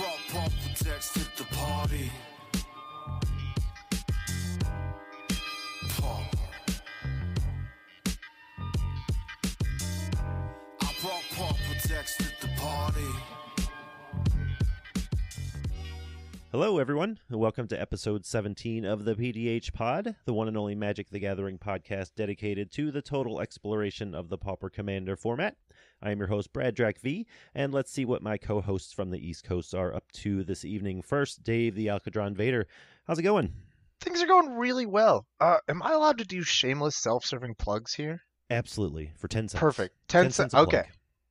brought Paul Text at the party. Hello, everyone, and welcome to episode 17 of the PDH Pod, the one and only Magic the Gathering podcast dedicated to the total exploration of the Pauper Commander format. I am your host, Brad Drac V, and let's see what my co hosts from the East Coast are up to this evening. First, Dave the Alcadron Vader. How's it going? Things are going really well. Uh, am I allowed to do shameless self-serving plugs here? Absolutely, for 10 cents. Perfect. 10, 10 cents. Okay. plug.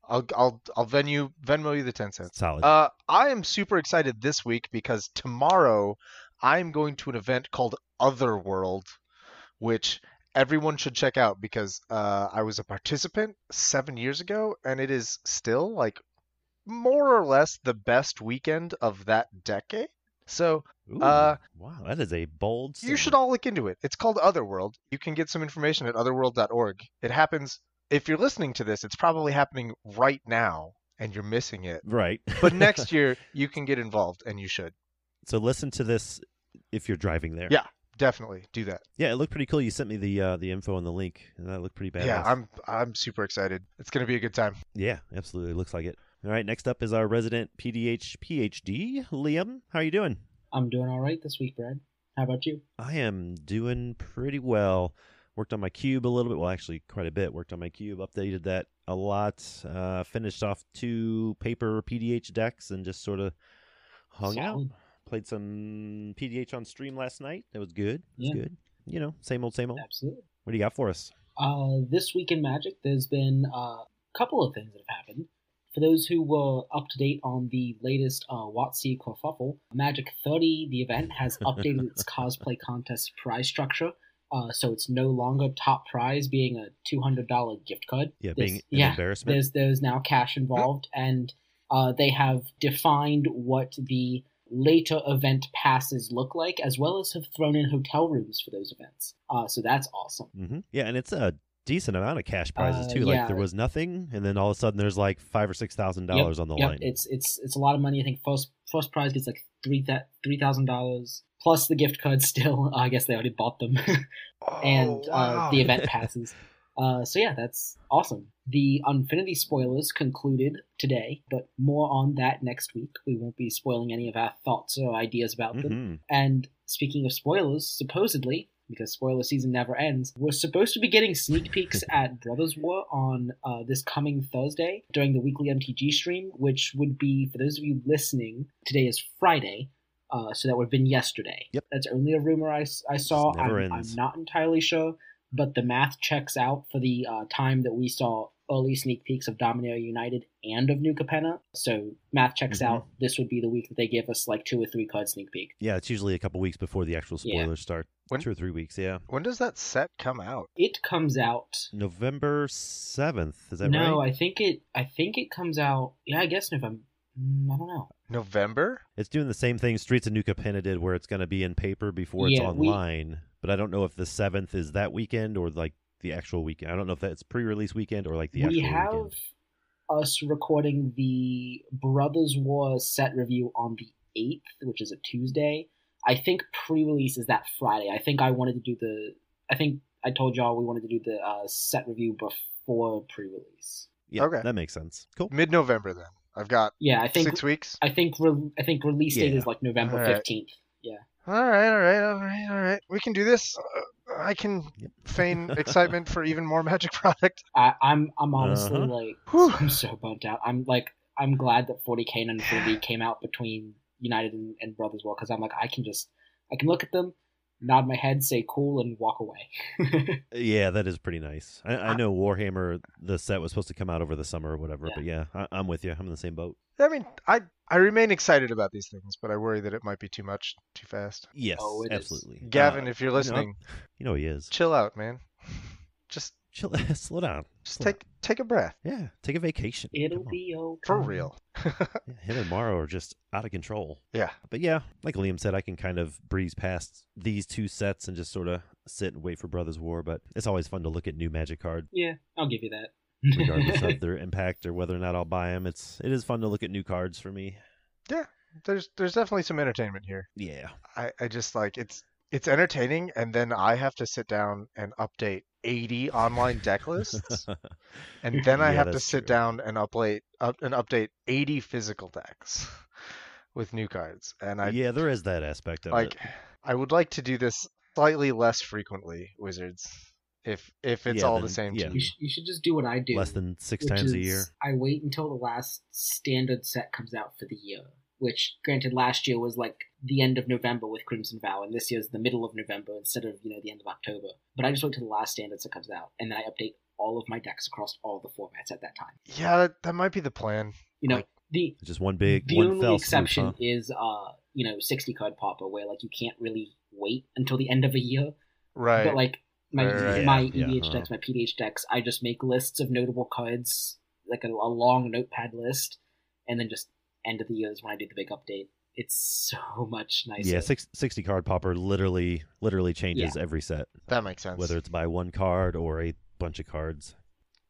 I'll I'll I'll Venmo Venmo you the 10 cents. Solid. Uh, I am super excited this week because tomorrow I'm going to an event called Otherworld, which everyone should check out because uh, I was a participant seven years ago, and it is still like more or less the best weekend of that decade. So Ooh, uh, wow, that is a bold. you should all look into it. It's called Otherworld. You can get some information at otherworld.org. It happens if you're listening to this, it's probably happening right now and you're missing it. Right. But next year you can get involved and you should. so listen to this if you're driving there. Yeah. Definitely do that. Yeah, it looked pretty cool. You sent me the uh, the info and the link, and that looked pretty badass. Yeah, I'm I'm super excited. It's going to be a good time. Yeah, absolutely. Looks like it. All right, next up is our resident PDH PhD, Liam. How are you doing? I'm doing all right this week, Brad. How about you? I am doing pretty well. Worked on my cube a little bit. Well, actually, quite a bit. Worked on my cube, updated that a lot. Uh, finished off two paper PDH decks and just sort of hung out. Played some PDH on stream last night. That was good. It was Yeah. good. You know, same old, same old. Absolutely. What do you got for us? Uh, this week in Magic, there's been uh, a couple of things that have happened. For those who were up to date on the latest uh, WotC kerfuffle, Magic 30, the event, has updated its cosplay contest prize structure. Uh, so it's no longer top prize being a $200 gift card. Yeah, There's- being an yeah, embarrassment. There's there's now cash involved, and uh, they have defined what the later event passes look like, as well as have thrown in hotel rooms for those events. Uh, so that's awesome. hmm Yeah, and it's a decent amount of cash prizes Uh, too. Like there was nothing, and then all of a sudden there's like five or six thousand dollars on the yep, line. It's it's it's a lot of money. I think first first prize gets like three that three thousand dollars plus the gift cards. Still, I guess they already bought them, and Oh, uh, wow. the event passes. Uh, so yeah, that's awesome. The Unfinity spoilers concluded today, but more on that next week. We won't be spoiling any of our thoughts or ideas about them. Mhm. And speaking of spoilers, supposedly, because spoiler season never ends, we're supposed to be getting sneak peeks at Brothers War on uh, this coming Thursday during the weekly MTG stream, which would be, for those of you listening, today is Friday. Uh, so that would have been yesterday. Yep. That's only a rumor I, I saw. I'm. I'm not entirely sure, but the math checks out for the uh, time that we saw early sneak peeks of Dominaria United and of New Capenna. So math checks Mhm. out. This would be the week that they give us like two or three card sneak peek. Yeah, it's usually a couple weeks before the actual Yeah. spoilers start. When- Two or three weeks. Yeah, When does that set come out? It comes out. November seventh. Is that no, right? No, I think it. I think it comes out. Yeah, I guess November. Mm, I don't know. November? It's doing the same thing Streets of New Capenna did, where it's going to be in paper before it's Yeah, we- online. But I don't know if the seventh is that weekend or like the actual weekend. I don't know if that's pre-release weekend or like the actual weekend. we have weekend. us recording the Brothers War set review on the eighth, which is a Tuesday. I think pre-release is that Friday. I think I wanted to do the. I think I told y'all we wanted to do the uh, set review before pre-release. Yeah, Okay. that makes sense. Cool. Mid November then. I've got Yeah, I think. six weeks. I think. Re- I think release date Yeah. is like November Alright. fifteenth. Yeah. All right, all right, all right, all right. We can do this. I can feign excitement for even more Magic product. I, I'm. I'm honestly Uh-huh. like. Whew. I'm so burnt out. I'm like. I'm glad that 40k and Unfinity came out between United and, and Brothers War because I'm like I can just I can look at them, nod my head, say cool, and walk away. Yeah, that is pretty nice. I, I know Warhammer, the set was supposed to come out over the summer or whatever, Yeah. but yeah, I, I'm with you. I'm in the same boat. I mean, I I remain excited about these things, but I worry that it might be too much too fast. Yes, Oh, it is. absolutely. Gavin, Uh, if you're you know, listening, you know he is. chill out, man. Just Chill, slow down. just Slow down. take take a breath. Yeah, take a vacation. It'll be okay. For real. Yeah, him and Morrow are just out of control. Yeah. But yeah, like Liam said, I can kind of breeze past these two sets and just sort of sit and wait for Brothers War. But it's always fun to look at new Magic cards, Yeah, I'll give you that. regardless of their impact or whether or not I'll buy them. It's it is fun to look at new cards for me. Yeah, there's there's definitely some entertainment here. Yeah. I, I just like it's it's entertaining, and then I have to sit down and update 80 online deck lists, and then I Yeah, have to sit true. down and update up and update 80 physical decks with new cards. And I yeah, there is that aspect of like it. I would like to do this slightly less frequently, Wizards. If if it's Yeah, all then- the same yeah. You, you. sh- you should just do what I do. Less than six which times a year. I wait until the last standard set comes out for the year. Which, granted, last year was like the end of November with Crimson Vow, and this year's the middle of November instead of you know the end of October. But I just wait till the last standard that comes out, and then I update all of my decks across all the formats at that time. Yeah, that, that might be the plan. You know, Like- the Just one big, the one only fell exception swoop, huh? is uh you know 60 card Pauper where like you can't really wait until the end of a year Right. but like my Right, right. my Yeah, EDH yeah, decks, my PDH decks, I just make lists of notable cards, like a, a long notepad list, and then just end of the year is when I do the big update. It's so much nicer. Yeah, six, 60 card Pauper literally literally changes every set, that makes sense. whether it's by one card or a bunch of cards.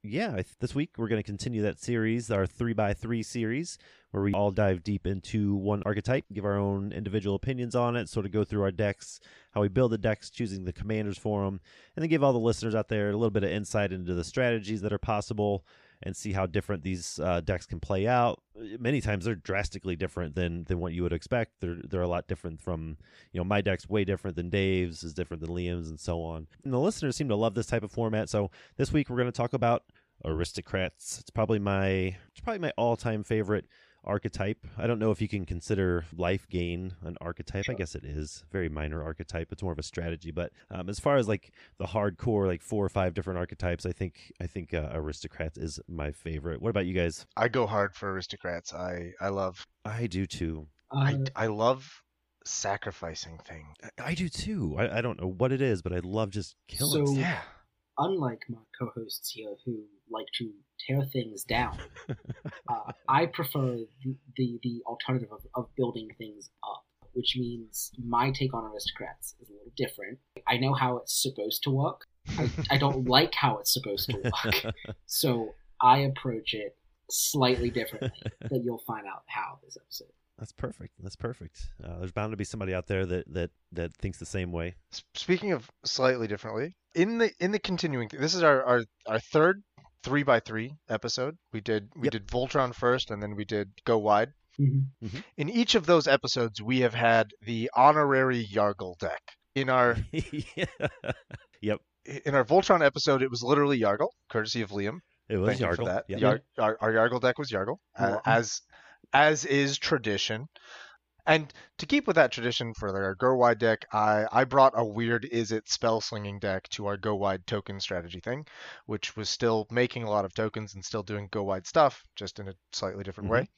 Yeah, I th- this week we're going to continue that series, our 3x3 series, where we all dive deep into one archetype, give our own individual opinions on it, sort of go through our decks, how we build the decks, choosing the commanders for them, and then give all the listeners out there a little bit of insight into the strategies that are possible and see how different these uh, decks can play out. Many times they're drastically different than than what you would expect. They're they're a lot different from you know my deck's way different than Dave's is different than Liam's and so on. And the listeners seem to love this type of format. So this week we're going to talk about aristocrats. It's probably my it's probably my all time favorite archetype. I don't know if you can consider life gain an archetype. I guess it is very minor archetype. It's more of a strategy. But um, as far as like the hardcore, like four or five different archetypes, I think I think uh, aristocrats is my favorite. What about you guys? I go hard for aristocrats. I I love I do too. Uh, I I love sacrificing things. I, I do too. I, I don't know what it is, but I love just killing. So- Yeah. Unlike my co-hosts here who like to tear things down, uh, I prefer the, the, the alternative of, of building things up, which means my take on aristocrats is a little different. I know how it's supposed to work. I, I don't like how it's supposed to work. So I approach it slightly differently that you'll find out how this episode. That's perfect. That's perfect. Uh, there's bound to be somebody out there that that that thinks the same way. Speaking of slightly differently, in the in the continuing, this is our our, our third three by three episode. We did we Yep. did Voltron first, and then we did Go Wide. Mm-hmm. In each of those episodes, we have had the honorary Yargle deck. In our yeah. Yep. in our Voltron episode, it was literally Yargle, courtesy of Liam. It was Thank you Yargle. for that. Yep. Yar- our, our Yargle deck was Yargle, You're uh, as as is tradition. And to keep with that tradition for our Go Wide deck, I, I brought a weird Is It spell slinging deck to our Go Wide token strategy thing, which was still making a lot of tokens and still doing Go Wide stuff, just in a slightly different Mhm. way.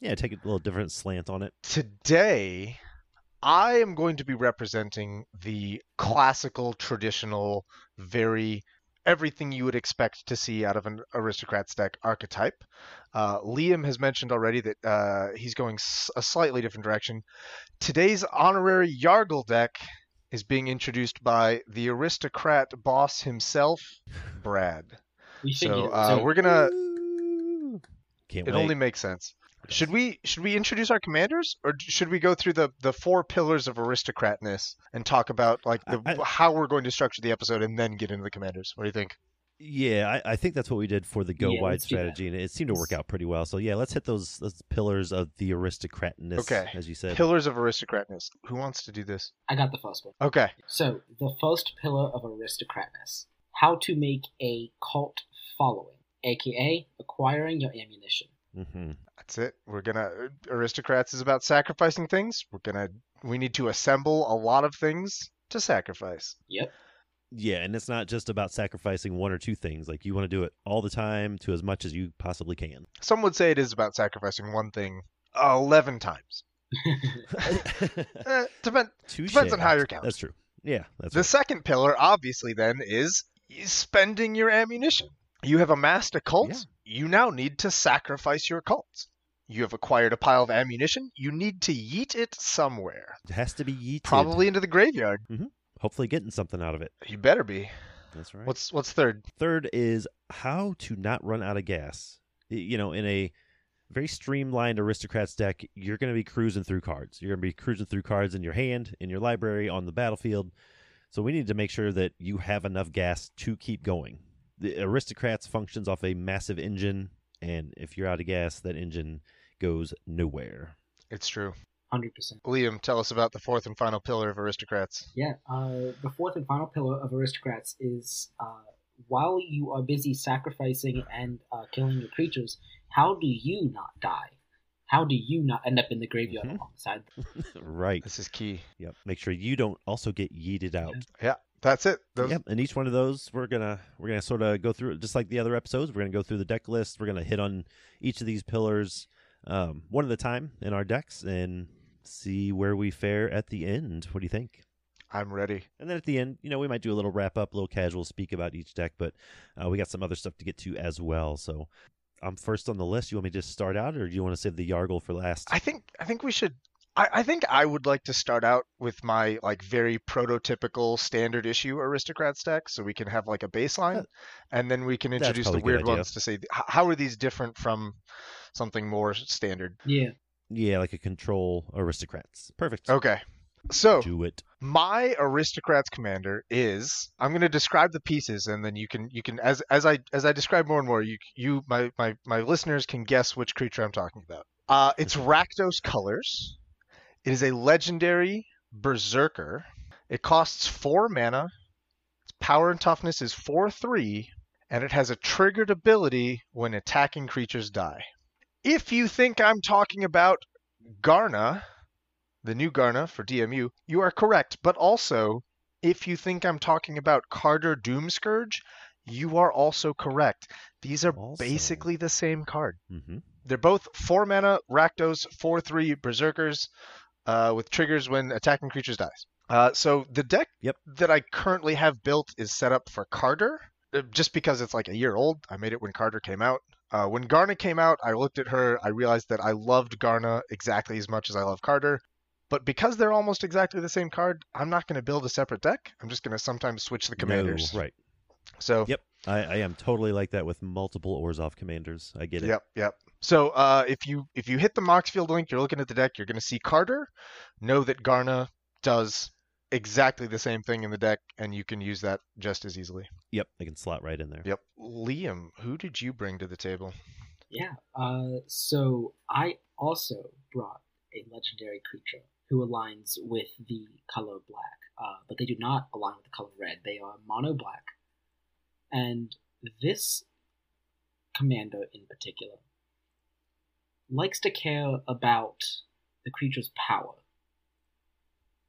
Yeah, take a little different slant on it. Today, I am going to be representing the classical, traditional, very everything you would expect to see out of an aristocrat's deck archetype. Uh, Liam has mentioned already that uh, he's going a slightly different direction. Today's honorary Yargle deck is being introduced by the aristocrat boss himself, Brad. We so, uh, so, we're gonna. Can't It wait. only makes sense. Should we should we introduce our commanders, or should we go through the the four pillars of aristocratness and talk about like the, I- I- how we're going to structure the episode and then get into the commanders? What do you think? Yeah, I, I think that's what we did for the go Yeah, wide let's do that. strategy, and it seemed to work out pretty well. So yeah, let's hit those those pillars of the aristocratness, Okay. as you said. Pillars of aristocratness. Who wants to do this? I got the first one. Okay. So, the first pillar of aristocratness how to make a cult following, aka acquiring your ammunition. hmm That's it. We're gonna aristocrats is about sacrificing things. We're gonna we need to assemble a lot of things to sacrifice. Yep. Yeah, and it's not just about sacrificing one or two things. Like you want to do it all the time to as much as you possibly can. Some would say it is about sacrificing one thing eleven times. Eh, depend, Touche. depends on how you're counting. That's true. Yeah, that's The right. second pillar, obviously, then is spending your ammunition. You have amassed a cult. Yeah. You now need to sacrifice your cult. You have acquired a pile of ammunition. You need to yeet it somewhere, It has to be yeeted. probably into the graveyard. Mm-hmm. Hopefully, getting something out of it. You better be. That's right. What's what's third? Third is how to not run out of gas. You know, in a very streamlined aristocrats deck, you're going to be cruising through cards. You're going to be cruising through cards in your hand, in your library, on the battlefield. So we need to make sure that you have enough gas to keep going. The aristocrats functions off a massive engine, and if you're out of gas, that engine goes nowhere. It's true. Hundred percent. Liam, tell us about the fourth and final pillar of aristocrats. Yeah. Uh, the fourth and final pillar of aristocrats is uh, while you are busy sacrificing and uh, killing your creatures, how do you not die? How do you not end up in the graveyard Mhm. alongside them? right. This is key. Yep. Make sure you don't also get yeeted out. That's it. Those, Yep, and each one of those we're gonna we're gonna sort of go through just like the other episodes. We're gonna go through the deck list. We're gonna hit on each of these pillars um, one at a time in our decks and see where we fare at the end. What do you think? I'm ready. And then at the end, you know, we might do a little wrap up, a little casual speak about each deck, but uh, we got some other stuff to get to as well. So I'm first on the list. You want me to just start out, or do you want to save the Yargle for last? I think I think we should. I, I think I would like to start out with my like very prototypical standard issue aristocrats deck, so we can have like a baseline, That- and then we can introduce the probably a good weird ones to say how are these different from something more standard. Yeah. yeah, like a control aristocrats. Perfect. Okay, so Do it. my aristocrats commander is i'm going to describe the pieces and then you can you can as as i as i describe more and more you you my my, my listeners can guess which creature i'm talking about uh it's rakdos colors it is a legendary berserker it costs four mana its power and toughness is four three and it has a triggered ability when attacking creatures die if you think i'm talking about garna the new Garna for DMU, you are correct. But also, if you think I'm talking about Kardur Doomscourge, you are also correct. These are Also. basically the same card. hmm They're both 4 mana, Rakdos, 4 3 Berserkers uh, with triggers when attacking creatures dies. Uh, so the deck Yep. that I currently have built is set up for Kardur, uh, just because it's like a year old. I made it when Kardur came out. Uh, when Garna came out, I looked at her. I realized that I loved Garna exactly as much as I love Kardur. But because they're almost exactly the same card, I'm not going to build a separate deck. I'm just going to sometimes switch the commanders. No, right. So Yep. I, I am totally like that with multiple Orzhov commanders. I get it. Yep, yep. So uh, if you if you hit the Moxfield link, you're looking at the deck. You're going to see Kardur. Know that Garna does exactly the same thing in the deck, and you can use that just as easily. Yep. I can slot right in there. Yep. Liam, who did you bring to the table? Yeah. Uh, so I also brought a legendary creature who aligns with the color black, uh, but they do not align with the color red. They are mono black. And this commander in particular likes to care about the creature's power.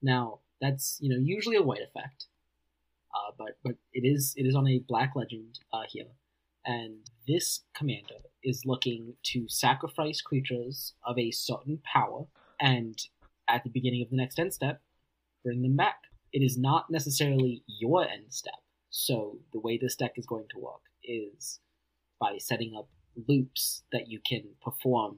Now, that's you know usually a white effect, uh, but but it is it is on a black legend uh, here, and this commander is looking to sacrifice creatures of a certain power, and at the beginning of the next end step, bring them back. It is not necessarily your end step. So the way this deck is going to work is by setting up loops that you can perform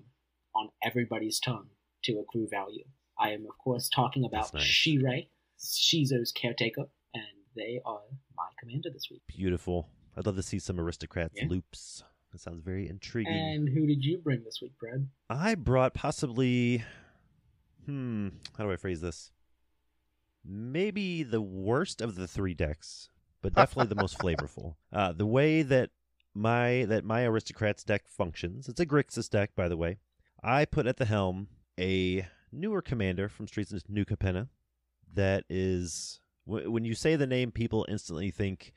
on everybody's tongue to accrue value. I am of course talking about That's nice. Shirei, Shizo's caretaker, and they are my commander this week. Beautiful. I'd love to see some aristocrats Yeah. loops. That sounds very intriguing. And who did you bring this week, Brad? I brought possibly, hmm, how do I phrase this? Maybe the worst of the three decks, but definitely the most flavorful. Uh, the way that my that my aristocrats deck functions, it's a Grixis deck, by the way. I put at the helm a newer commander from Streets of New Capenna that is wh- when you say the name, people instantly think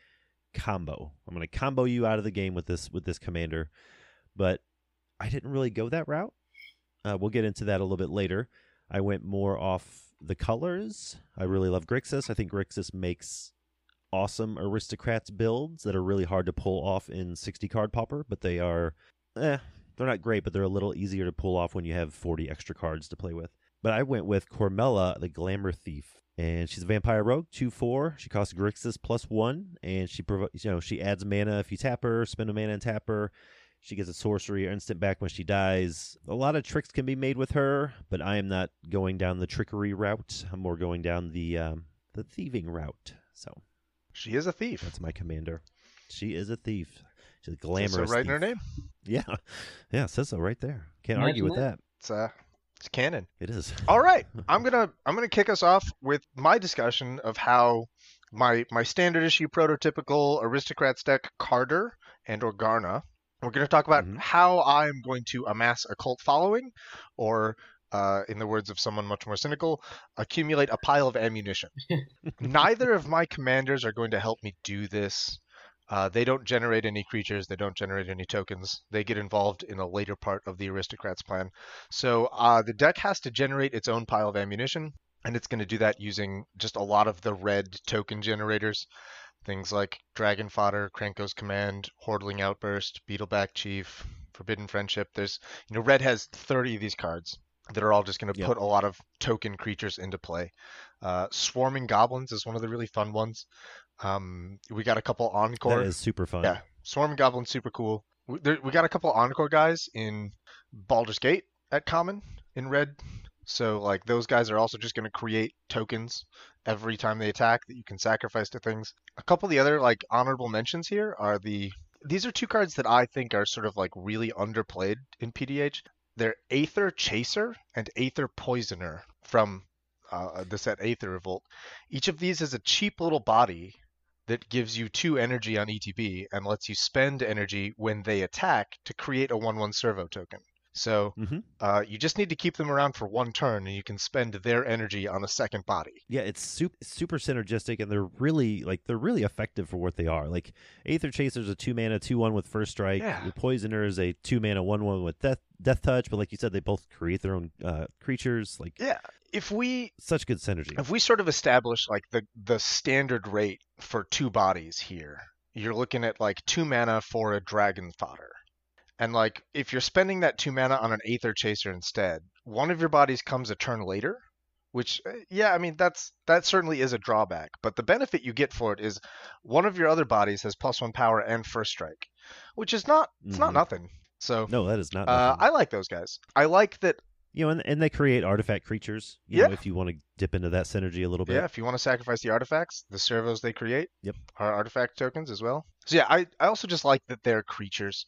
combo. I'm going to combo you out of the game with this with this commander, but I didn't really go that route. Uh, we'll get into that a little bit later. I went more off the colors. I really love Grixis. I think Grixis makes awesome aristocrats builds that are really hard to pull off in 60 card Pauper, but they are eh, they're not great, but they're a little easier to pull off when you have 40 extra cards to play with. But I went with Cormela, the Glamour Thief, and she's a vampire rogue, two four. She costs Grixis plus one, and she provi- you know she adds mana if you tap her, spend a mana and tap her. She gets a sorcery or instant back when she dies. A lot of tricks can be made with her, but I am not going down the trickery route. I'm more going down the um, the thieving route. So She is a thief. that's my commander. She is a thief. She's a So glamorous. right in her name. Yeah, yeah, it says so right there. Can't Imagine argue with that. that. It's uh, it's canon. It is. All right, I'm gonna I'm gonna kick us off with my discussion of how my my standard issue prototypical aristocrats deck Kardur and or Orgarna. We're gonna talk about Mhm. how I'm going to amass a cult following, or uh, in the words of someone much more cynical, accumulate a pile of ammunition. Neither of my commanders are going to help me do this. Uh, they don't generate any creatures. They don't generate any tokens. They get involved in a later part of the aristocrats plan. So uh, the deck has to generate its own pile of ammunition, and it's going to do that using just a lot of the red token generators. Things like Dragon Fodder, Krenko's Command, Hordeling Outburst, Beetleback Chief, Forbidden Friendship. There's, you know, red has 30 of these cards that are all just going to Yep. put a lot of token creatures into play. Uh, Swarming Goblins is one of the really fun ones. Um, we got a couple Encore. That is super fun. Yeah, Swarm Goblins super cool. We, there, we got a couple Encore guys in Baldur's Gate at common in red. So like those guys are also just going to create tokens every time they attack that you can sacrifice to things. A couple of the other like honorable mentions here are the these are two cards that I think are sort of like really underplayed in PDH. They're Aether Chaser and Aether Poisoner from uh, the set Aether Revolt. Each of these is a cheap little body that gives you two energy on ETB and lets you spend energy when they attack to create a 1 1 servo token. So Mhm. uh, you just need to keep them around for one turn and you can spend their energy on a second body. Yeah, it's super super synergistic, and they're really like they're really effective for what they are. Like Aether Chaser's a two mana two one with first strike. Yeah. The Poisoner is a two mana one one with death death touch. But like you said, they both create their own uh, creatures. Like Yeah. If we such good synergy. if we sort of establish like the the standard rate for two bodies here, you're looking at like two mana for a dragon fodder. And like if you're spending that two mana on an Aether Chaser instead, one of your bodies comes a turn later, which uh, yeah, I mean that's that certainly is a drawback, but the benefit you get for it is one of your other bodies has plus one power and first strike, which is not it's Mhm. not nothing. So No, that is not. uh. I like those guys. I like that you know, and, and they create artifact creatures. You Yeah. know, if you want to dip into that synergy a little bit. Yeah, if you want to sacrifice the artifacts, the servos they create Yep. are artifact tokens as well. So yeah, I, I also just like that they're creatures.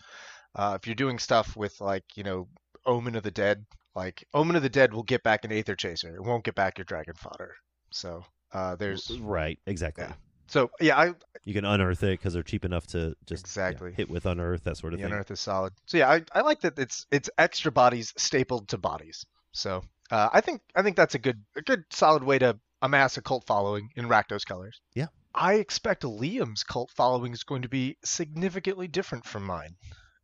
Uh, if you're doing stuff with like, you know, Omen of the Dead, like Omen of the Dead will get back an Aether Chaser. It won't get back your Dragon Fodder. So uh, there's Right. Exactly. Yeah. so yeah, I You can unearth it because they're cheap enough to just yeah, Exactly. hit with unearth that sort of the thing. Unearth is solid. So yeah, I, I like that it's it's extra bodies stapled to bodies. So uh, I think I think that's a good a good solid way to amass a cult following in Rakdos colors. Yeah. I expect Liam's cult following is going to be significantly different from mine,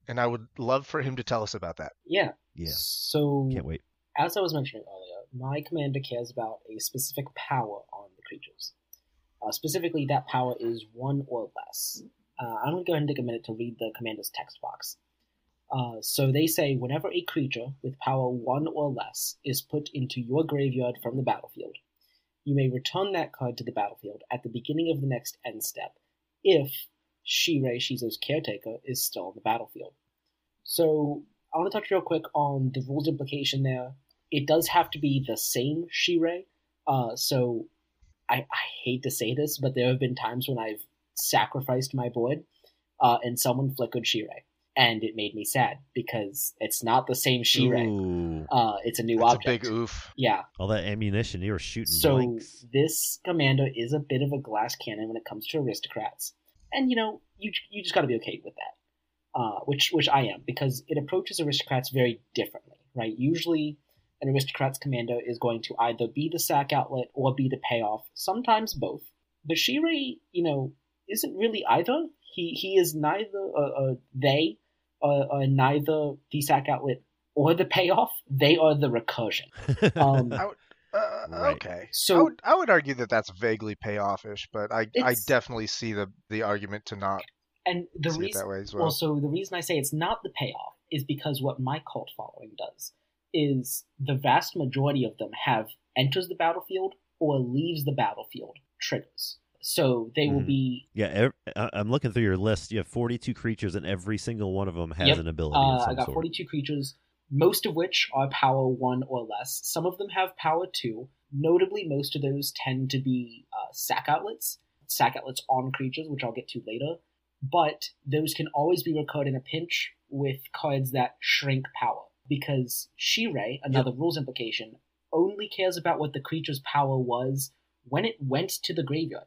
and I would love for him to tell us about that. Yeah. Yeah. So Can't wait. as I was mentioning earlier, my commander cares about a specific power on the creatures. Uh, specifically, that power is one or less. Uh, I'm going to go ahead and take a minute to read the commander's text box. Uh, so they say whenever a creature with power one or less is put into your graveyard from the battlefield, you may return that card to the battlefield at the beginning of the next end step if Shirei Shizo's caretaker is still on the battlefield. So I want to touch real quick on the rules implication there. It does have to be the same Shirei. Uh, so I, I hate to say this, but there have been times when I've sacrificed my board uh, and someone flickered Shirei. And it made me sad because it's not the same Shirei. Uh, it's a new It's object. a big oof. Yeah. all that ammunition you were shooting So blanks. this commander is a bit of a glass cannon when it comes to aristocrats, and you know you you just got to be okay with that, uh, which which I am because it approaches aristocrats very differently, right? Usually, an aristocrat's commando is going to either be the sack outlet or be the payoff, sometimes both. But Shirei, you know, isn't really either. He he is neither. Uh, uh, they are, are neither the sack outlet or the payoff. They are the recursion. Um, I would, uh, Right. Okay. I So would, I would argue that that's vaguely payoff-ish, but I I definitely see the the argument to not and the see it reason that way as well. well. so the reason I say it's not the payoff is because what my cult following does is the vast majority of them have enters the battlefield or leaves the battlefield triggers. So they will Mhm. be yeah, ev- I- I'm looking through your list. You have 42 creatures, and every single one of them has Yep. an ability of uh, some I got sort. 42 creatures, most of which are power one or less. Some of them have power two. Notably, most of those tend to be uh, sack outlets, sack outlets on creatures, which I'll get to later. But those can always be recurred in a pinch with cards that shrink power because Shirei, another rules implication, only cares about what the creature's power was when it went to the graveyard,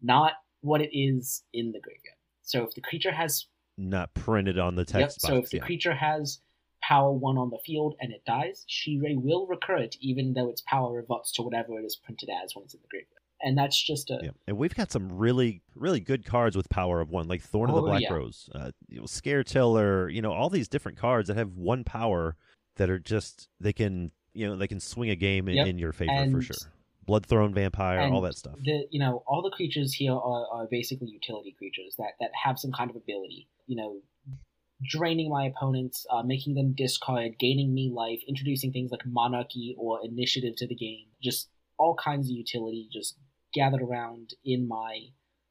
not what it is in the graveyard. So if the creature has Not printed on the yep, text so if the yeah. creature has power one on the field and it dies, Shirei will recur it even though its power reverts to whatever it is printed as when it's in the graveyard. And that's just a Yeah, and we've got some really, really good cards with power of one, like Thorn of the Oh, Black yeah. Rose, uh, you know, Scare Tiller, you know, all these different cards that have one power that are just they can, you know, they can swing a game in, Yep, in your favor for sure. Bloodthrone Vampire, all that stuff. The you know all the creatures here are, are basically utility creatures that that have some kind of ability. You know, draining my opponents, uh, making them discard, gaining me life, introducing things like monarchy or initiative to the game. Just all kinds of utility just gathered around in my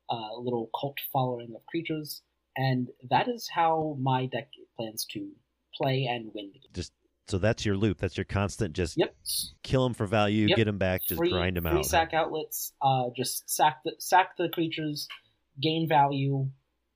uh, little cult following of creatures, and that is how my deck plans to play and win the game. Just so that's your loop. That's your constant. Just Yep. kill them for value, Yep. get them back, just free, grind them free out. sack outlets. Uh, just sack the sack the creatures, gain value.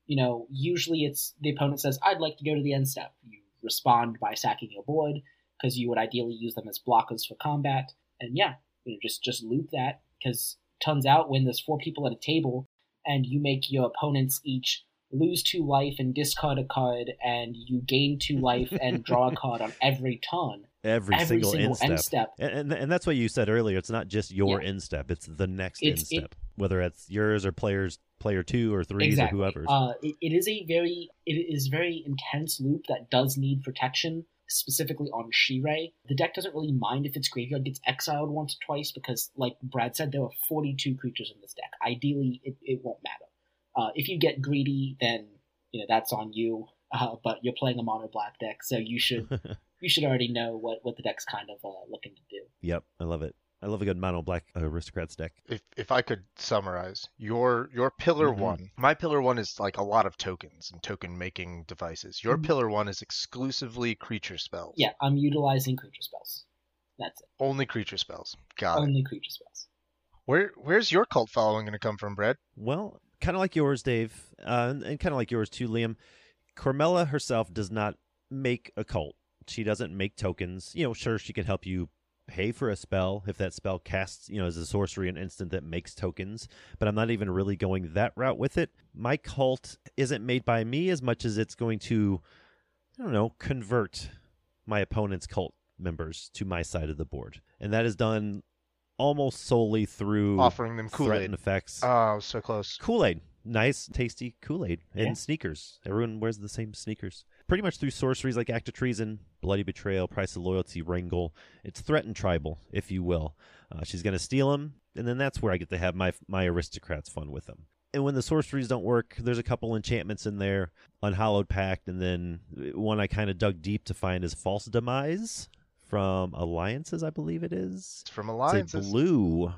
You know, usually it's the opponent says, "I'd like to go to the end step." You respond by sacking your board because you would ideally use them as blockers for combat. And yeah, you know, just just loop that because turns out when there's four people at a table and you make your opponents each lose two life and discard a card, and you gain two life and draw a card on every turn. Every, Every single, single end end step. And, and and that's what you said earlier. It's not just your Yeah. end step; it's the next It's- end it- step, whether it's yours or players, player two or three exactly. or whoever's. Uh, it, it is a very it is very intense loop that does need protection, specifically on Shirei. The deck doesn't really mind if its graveyard gets exiled once or twice because, like Brad said, there are 42 creatures in this deck. Ideally, it, it won't matter. Uh, if you get greedy, then you know that's on you. Uh, but you're playing a mono black deck, so you should you should already know what, what the deck's kind of uh, looking to do. yep, I love it. I love a good mono black aristocrats deck. if if I could summarize your your pillar Mhm. one, my pillar one is like a lot of tokens and token making devices. Your Mhm. pillar one is exclusively creature spells. Yeah, I'm utilizing creature spells. That's it. only creature spells. Got it. Only creature spells. Where where's your cult following going to come from, Brad? Well, kind of like yours, Dave, uh, and, and kind of like yours too, Liam. Cormela herself does not make a cult. She doesn't make tokens. You know, sure, she can help you pay for a spell if that spell casts, you know, as a sorcery an instant that makes tokens, but I'm not even really going that route with it. My cult isn't made by me as much as it's going to, I don't know, convert my opponent's cult members to my side of the board. And that is done almost solely through Offering them Kool Aid effects. Oh, so close. Kool Aid. Nice, tasty Kool Aid. And Yeah. sneakers. Everyone wears the same sneakers. Pretty much through sorceries like Act of Treason, Bloody Betrayal, Price of Loyalty, Wrangle. It's threatened tribal, if you will. Uh, she's going to steal them, and then that's where I get to have my, my aristocrats fun with them. And when the sorceries don't work, there's a couple enchantments in there Unhallowed Pact, and then one I kind of dug deep to find is False Demise from Alliances, I believe it is. It's from It's alliances. a blue.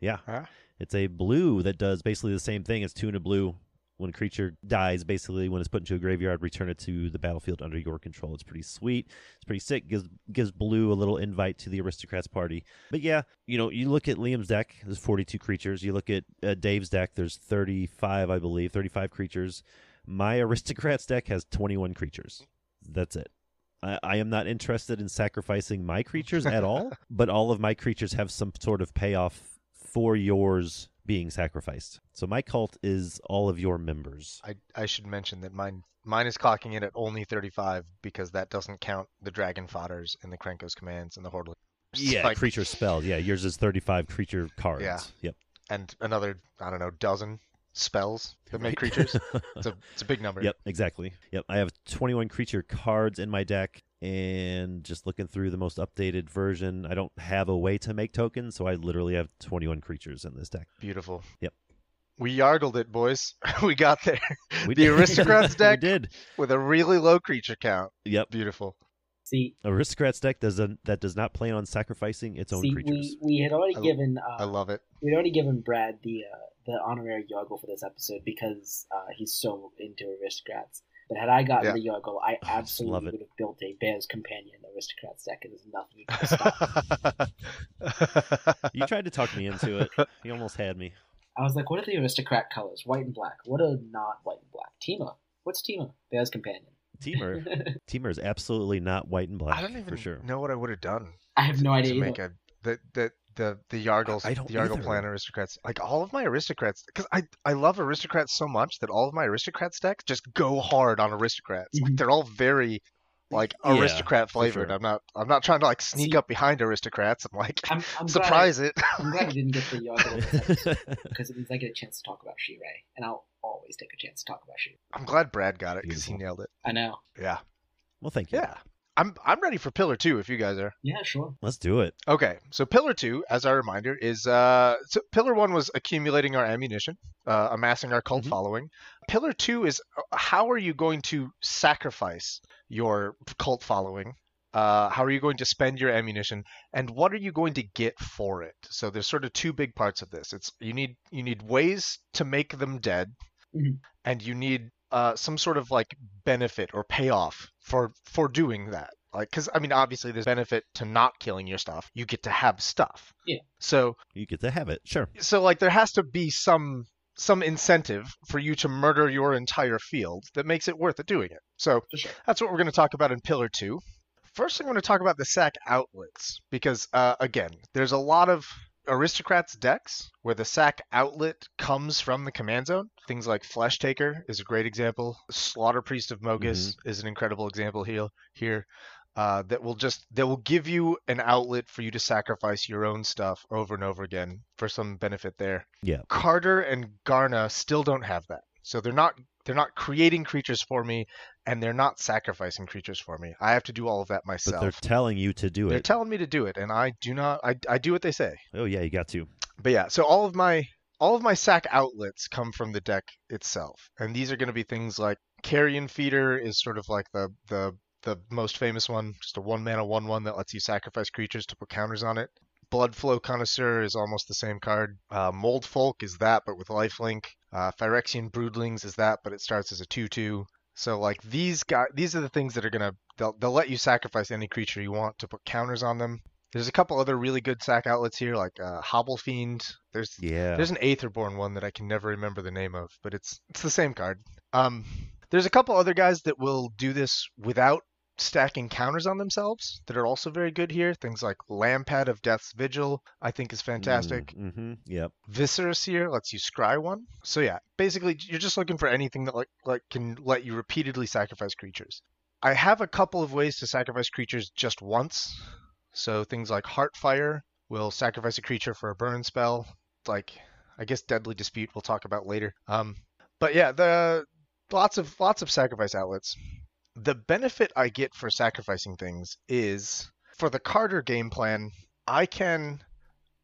Yeah. Huh? It's a blue that does basically the same thing as tuna blue. When a creature dies, basically when it's put into a graveyard, return it to the battlefield under your control. It's pretty sweet. It's pretty sick. Gives gives blue a little invite to the aristocrats party. But yeah, you know, you look at Liam's deck. There's 42 creatures. You look at uh, Dave's deck. There's 35, I believe, 35 creatures. My aristocrats deck has 21 creatures. That's it. I, I am not interested in sacrificing my creatures at all, but all of my creatures have some sort of payoff for yours being sacrificed. So my cult is all of your members. I I should mention that mine mine is clocking in at only 35 because that doesn't count the dragon fodders and the Krenkos commands and the horde. Yeah, Like- creature spells. Yeah, yours is 35 creature cards. Yeah. Yep. and another I don't know dozen spells that make creatures. It's a it's a big number. Yep, exactly. Yep, I have 21 creature cards in my deck, and just looking through the most updated version, I don't have a way to make tokens, so I literally have 21 creatures in this deck. Beautiful. Yep. We yargled it, boys. we got there We The did- Aristocrats deck? we did. with a really low creature count. Yep, Beautiful. See, aristocrats deck does a, that does not plan on sacrificing its own see, creatures. we we had already I- given uh, I love it. we'd already given Brad the uh, the honorary Yargle for this episode because uh, he's so into aristocrats. But had I gotten Yeah. the Yargle, I I just absolutely love it. would have built a Bear's Companion aristocrats deck, and there's nothing you can stop. You tried to talk me into it. You almost had me. I was like, what are the aristocrat colors? White and black. What are not white and black? Temur. What's Temur? Bear's Companion. Temur. Temur is absolutely not white and black. I don't even for sure. know what I would have done I have no to idea. make a the the the the Yargles, I don't the Yargle either. Plan aristocrats. Like all of my aristocrats, because I I love aristocrats so much that all of my aristocrat decks just go hard on aristocrats. Like Mhm. they're all very like Yeah, aristocrat flavored. sure. I'm not I'm not trying to like sneak See- up behind aristocrats and like I'm, I'm surprise it. Glad I, I'm glad I didn't get the Yargle because it means I get a chance to talk about Shirei, and I'll always take a chance to talk about She. I'm glad Brad got it because he nailed it. I know. Yeah, well, thank you. yeah. I'm I'm ready for Pillar Two if you guys are. Yeah, sure. Let's do it. Okay, so Pillar Two, as our reminder, is uh, so Pillar One was accumulating our ammunition, uh, amassing our cult Mhm. following. Pillar Two is uh, how are you going to sacrifice your cult following? Uh, how are you going to spend your ammunition, and what are you going to get for it? So there's sort of two big parts of this. It's you need you need ways to make them dead, Mhm. and you need uh, some sort of like benefit or payoff for for doing that. Like, because I mean, obviously, there's benefit to not killing your stuff. You get to have stuff. Yeah. So You get to have it. Sure. so like there has to be some some incentive for you to murder your entire field that makes it worth it doing it. So sure. that's what we're going to talk about in Pillar 2. First, I'm going to talk about the sack outlets because, uh, again, there's a lot of aristocrats decks where the sack outlet comes from the command zone. Things like Flesh Taker is a great example. Slaughter Priest of Mogis is an incredible example here. Here, uh, that will just that will give you an outlet for you to sacrifice your own stuff over and over again for some benefit there. Yeah. Kardur and Garna still don't have that. So they're not they're not creating creatures for me and they're not sacrificing creatures for me. I have to do all of that myself. But they're telling you to do it. They're telling me to do it and I do not I, I do what they say. oh yeah, you got to. But yeah, so all of my all of my sack outlets come from the deck itself. And these are going to be things like Carrion Feeder is sort of like the the the most famous one, just a one mana one one that lets you sacrifice creatures to put counters on it. Bloodflow Connoisseur is almost the same card. Uh, Mold Folk is that, but with lifelink. Uh, Phyrexian Broodlings is that, but it starts as a 2-2. So like these guys, these are the things that are gonna they'll they'll let you sacrifice any creature you want to put counters on them. There's a couple other really good sack outlets here, like uh, Hobblefiend. There's Yeah. there's an Aetherborn one that I can never remember the name of, but it's it's the same card. Um, there's a couple other guys that will do this without stacking counters on themselves that are also very good here. Things like Lampad of Death's Vigil, I think is fantastic. Mm-hmm. Yep. Viscera Seer lets you scry one. So yeah, basically you're just looking for anything that like like can let you repeatedly sacrifice creatures. I have a couple of ways to sacrifice creatures just once. So things like Heartfire will sacrifice a creature for a burn spell. Like I guess Deadly Dispute we'll talk about later. Um, but yeah, the lots of lots of sacrifice outlets. The benefit I get for sacrificing things is for the Kardur game plan, I can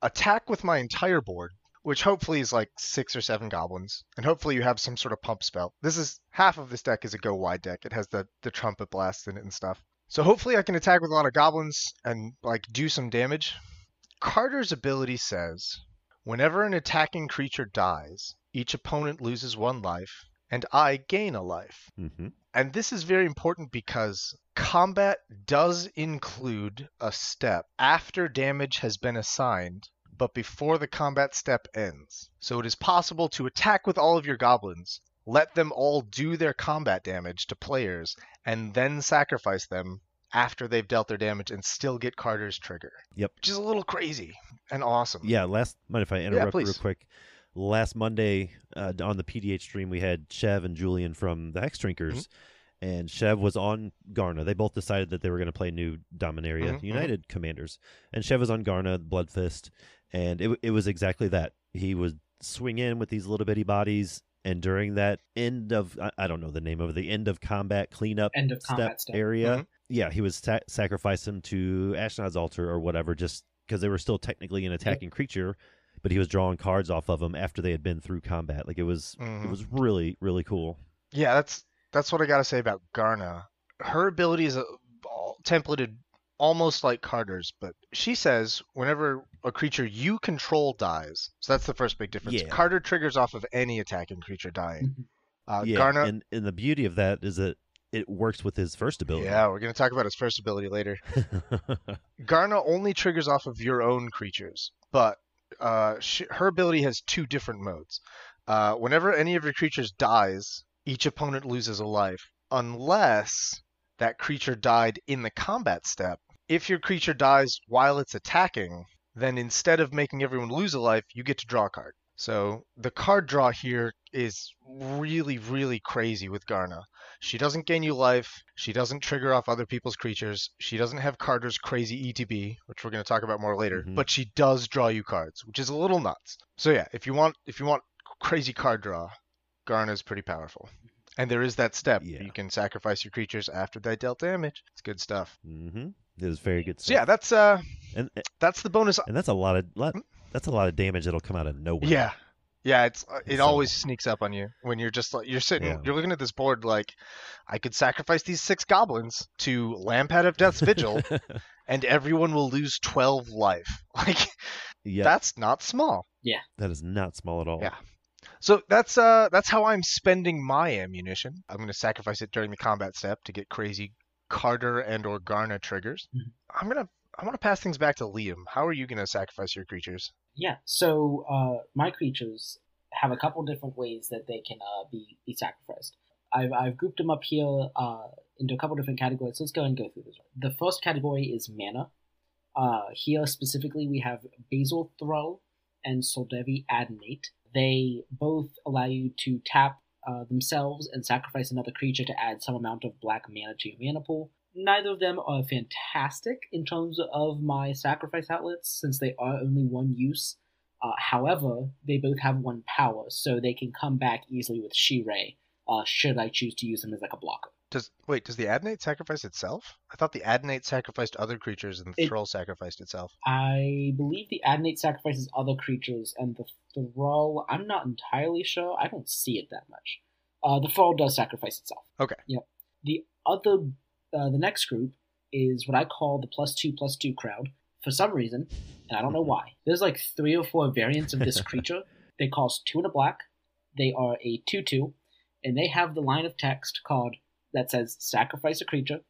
attack with my entire board, which hopefully is like six or seven goblins, and hopefully you have some sort of pump spell. This is half of this deck is a go wide deck. It has the the trumpet blast in it and stuff. So hopefully I can attack with a lot of goblins and like do some damage. Kardur's ability says, whenever an attacking creature dies, each opponent loses one life, and I gain a life. Mm-hmm. And this is very important because combat does include a step after damage has been assigned, but before the combat step ends. So it is possible to attack with all of your goblins, let them all do their combat damage to players, and then sacrifice them after they've dealt their damage and still get Kardur's trigger. Yep. Which is a little crazy and awesome. Yeah. Last. Mind if I interrupt real please. quick? Last Monday uh, on the PDH stream, we had Chev and Julian from the Hex Drinkers, Mm-hmm. and Chev was on Garna. They both decided that they were going to play new Dominaria Mhm, mhm. United commanders, and Chev was on Garna Bloodfist, and it it was exactly that. He would swing in with these little bitty bodies, and during that end of I, I don't know the name of it, the end of combat cleanup End of combat step step. area. Mhm. Yeah, he was sa- sacrifice him to Ashnod's altar or whatever, just because they were still technically an attacking creature, but he was drawing cards off of them after they had been through combat. Like it was, it Mhm. was really, really cool. Yeah, that's that's what I gotta say about Garna. Her ability is uh, templated almost like Kardur's, but she says whenever a creature you control dies, so that's the first big difference. Yeah. Kardur triggers off of any attacking creature dying. Mhm. Uh, yeah, Garna, and and the beauty of that is that it works with his first ability. yeah, we're gonna talk about his first ability later. Garna only triggers off of your own creatures, but uh, sh her ability has two different modes. Uh, whenever any of your creatures dies, each opponent loses a life. unless that creature died in the combat step. If your creature dies while it's attacking, then instead of making everyone lose a life, you get to draw a card. So the card draw here is really, really crazy with Garna. She doesn't gain you life. She doesn't trigger off other people's creatures. She doesn't have Kardur's crazy ETB, which we're going to talk about more later. Mhm. But she does draw you cards, which is a little nuts. So yeah, if you want, if you want crazy card draw, Garna is pretty powerful. And there is that step. Yeah. You can sacrifice your creatures after they dealt damage. It's good stuff. Mm-hmm. It is very good So stuff. yeah, that's uh, and that's the bonus. and that's a lot of lot, that's a lot of damage that'll come out of nowhere. Yeah, yeah. It's uh, it So- always sneaks up on you when you're just like you're sitting, Yeah. you're looking at this board like, I could sacrifice these six goblins to Lampad of Death's Vigil, and everyone will lose twelve life. Like yeah, that's not small. Yeah, that is not small at all. Yeah. So that's uh that's how I'm spending my ammunition. I'm gonna sacrifice it during the combat step to get crazy Kardur and or Garna triggers. Mhm. I'm gonna I want to pass things back to Liam. How are you gonna sacrifice your creatures? Yeah. So uh, my creatures have a couple different ways that they can uh, be be sacrificed. I've I've grouped them up here uh, into a couple different categories. Let's go and go through this. The first category is mana. Uh, here specifically, we have Basil Throw and Soldevi Adnate. They both allow you to tap uh, themselves and sacrifice another creature to add some amount of black mana to your mana pool. Neither of them are fantastic in terms of my sacrifice outlets, since they are only one use. Uh, however, they both have one power, so they can come back easily with Shirei, uh, should I choose to use them as like a blocker. Does wait? Does the Adnate sacrifice itself? I thought the Adnate sacrificed other creatures and the It- Thrall sacrificed itself. I believe the Adnate sacrifices other creatures, and the Thrall, I'm not entirely sure. I don't see it that much. Uh, the Thrall does sacrifice itself. Okay. Yep. The other, uh, the next group is what I call the plus two plus two crowd. For some reason, and I don't know why, there's like three or four variants of this creature. They cost two and a black. They are a two-two, and they have the line of text called that says "Sacrifice a creature."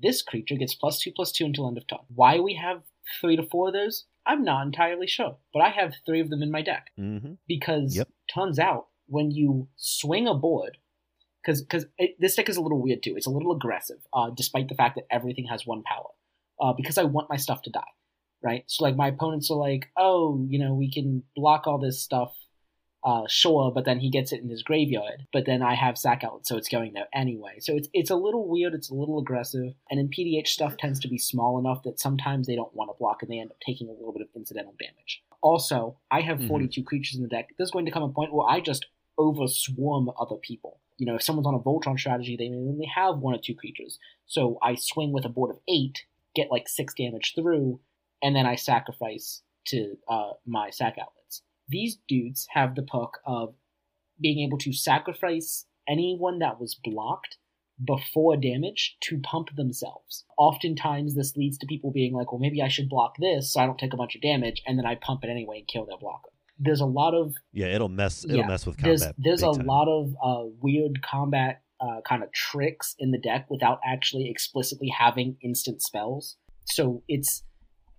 This creature gets plus two plus two until end of turn. Why we have three to four of those, I'm not entirely sure, but I have three of them in my deck Mm-hmm. because Yep. turns out when you swing a board, because because this deck is a little weird too. It's a little aggressive, uh, despite the fact that everything has one power. Uh, because I want my stuff to die, right? So like my opponents are like, oh, you know, we can block all this stuff. Uh, sure, but then he gets it in his graveyard. But then I have sack out, so it's going there anyway. So it's it's a little weird. It's a little aggressive, and in PDH stuff tends to be small enough that sometimes they don't want to block, and they end up taking a little bit of incidental damage. Also, I have Mhm. 42 creatures in the deck. There's going to come a point where I just over swarm other people. You know, if someone's on a Voltron strategy, they may only have one or two creatures. So I swing with a board of eight, get like six damage through, and then I sacrifice to uh, my sack outlets. These dudes have the perk of being able to sacrifice anyone that was blocked before damage to pump themselves. Oftentimes, this leads to people being like, well, maybe I should block this so I don't take a bunch of damage, and then I pump it anyway and kill their blocker. There's a lot of Yeah, it'll mess. It'll Yeah, mess with there's combat. there's big a time. lot of uh, weird combat uh, kind of tricks in the deck without actually explicitly having instant spells. So it's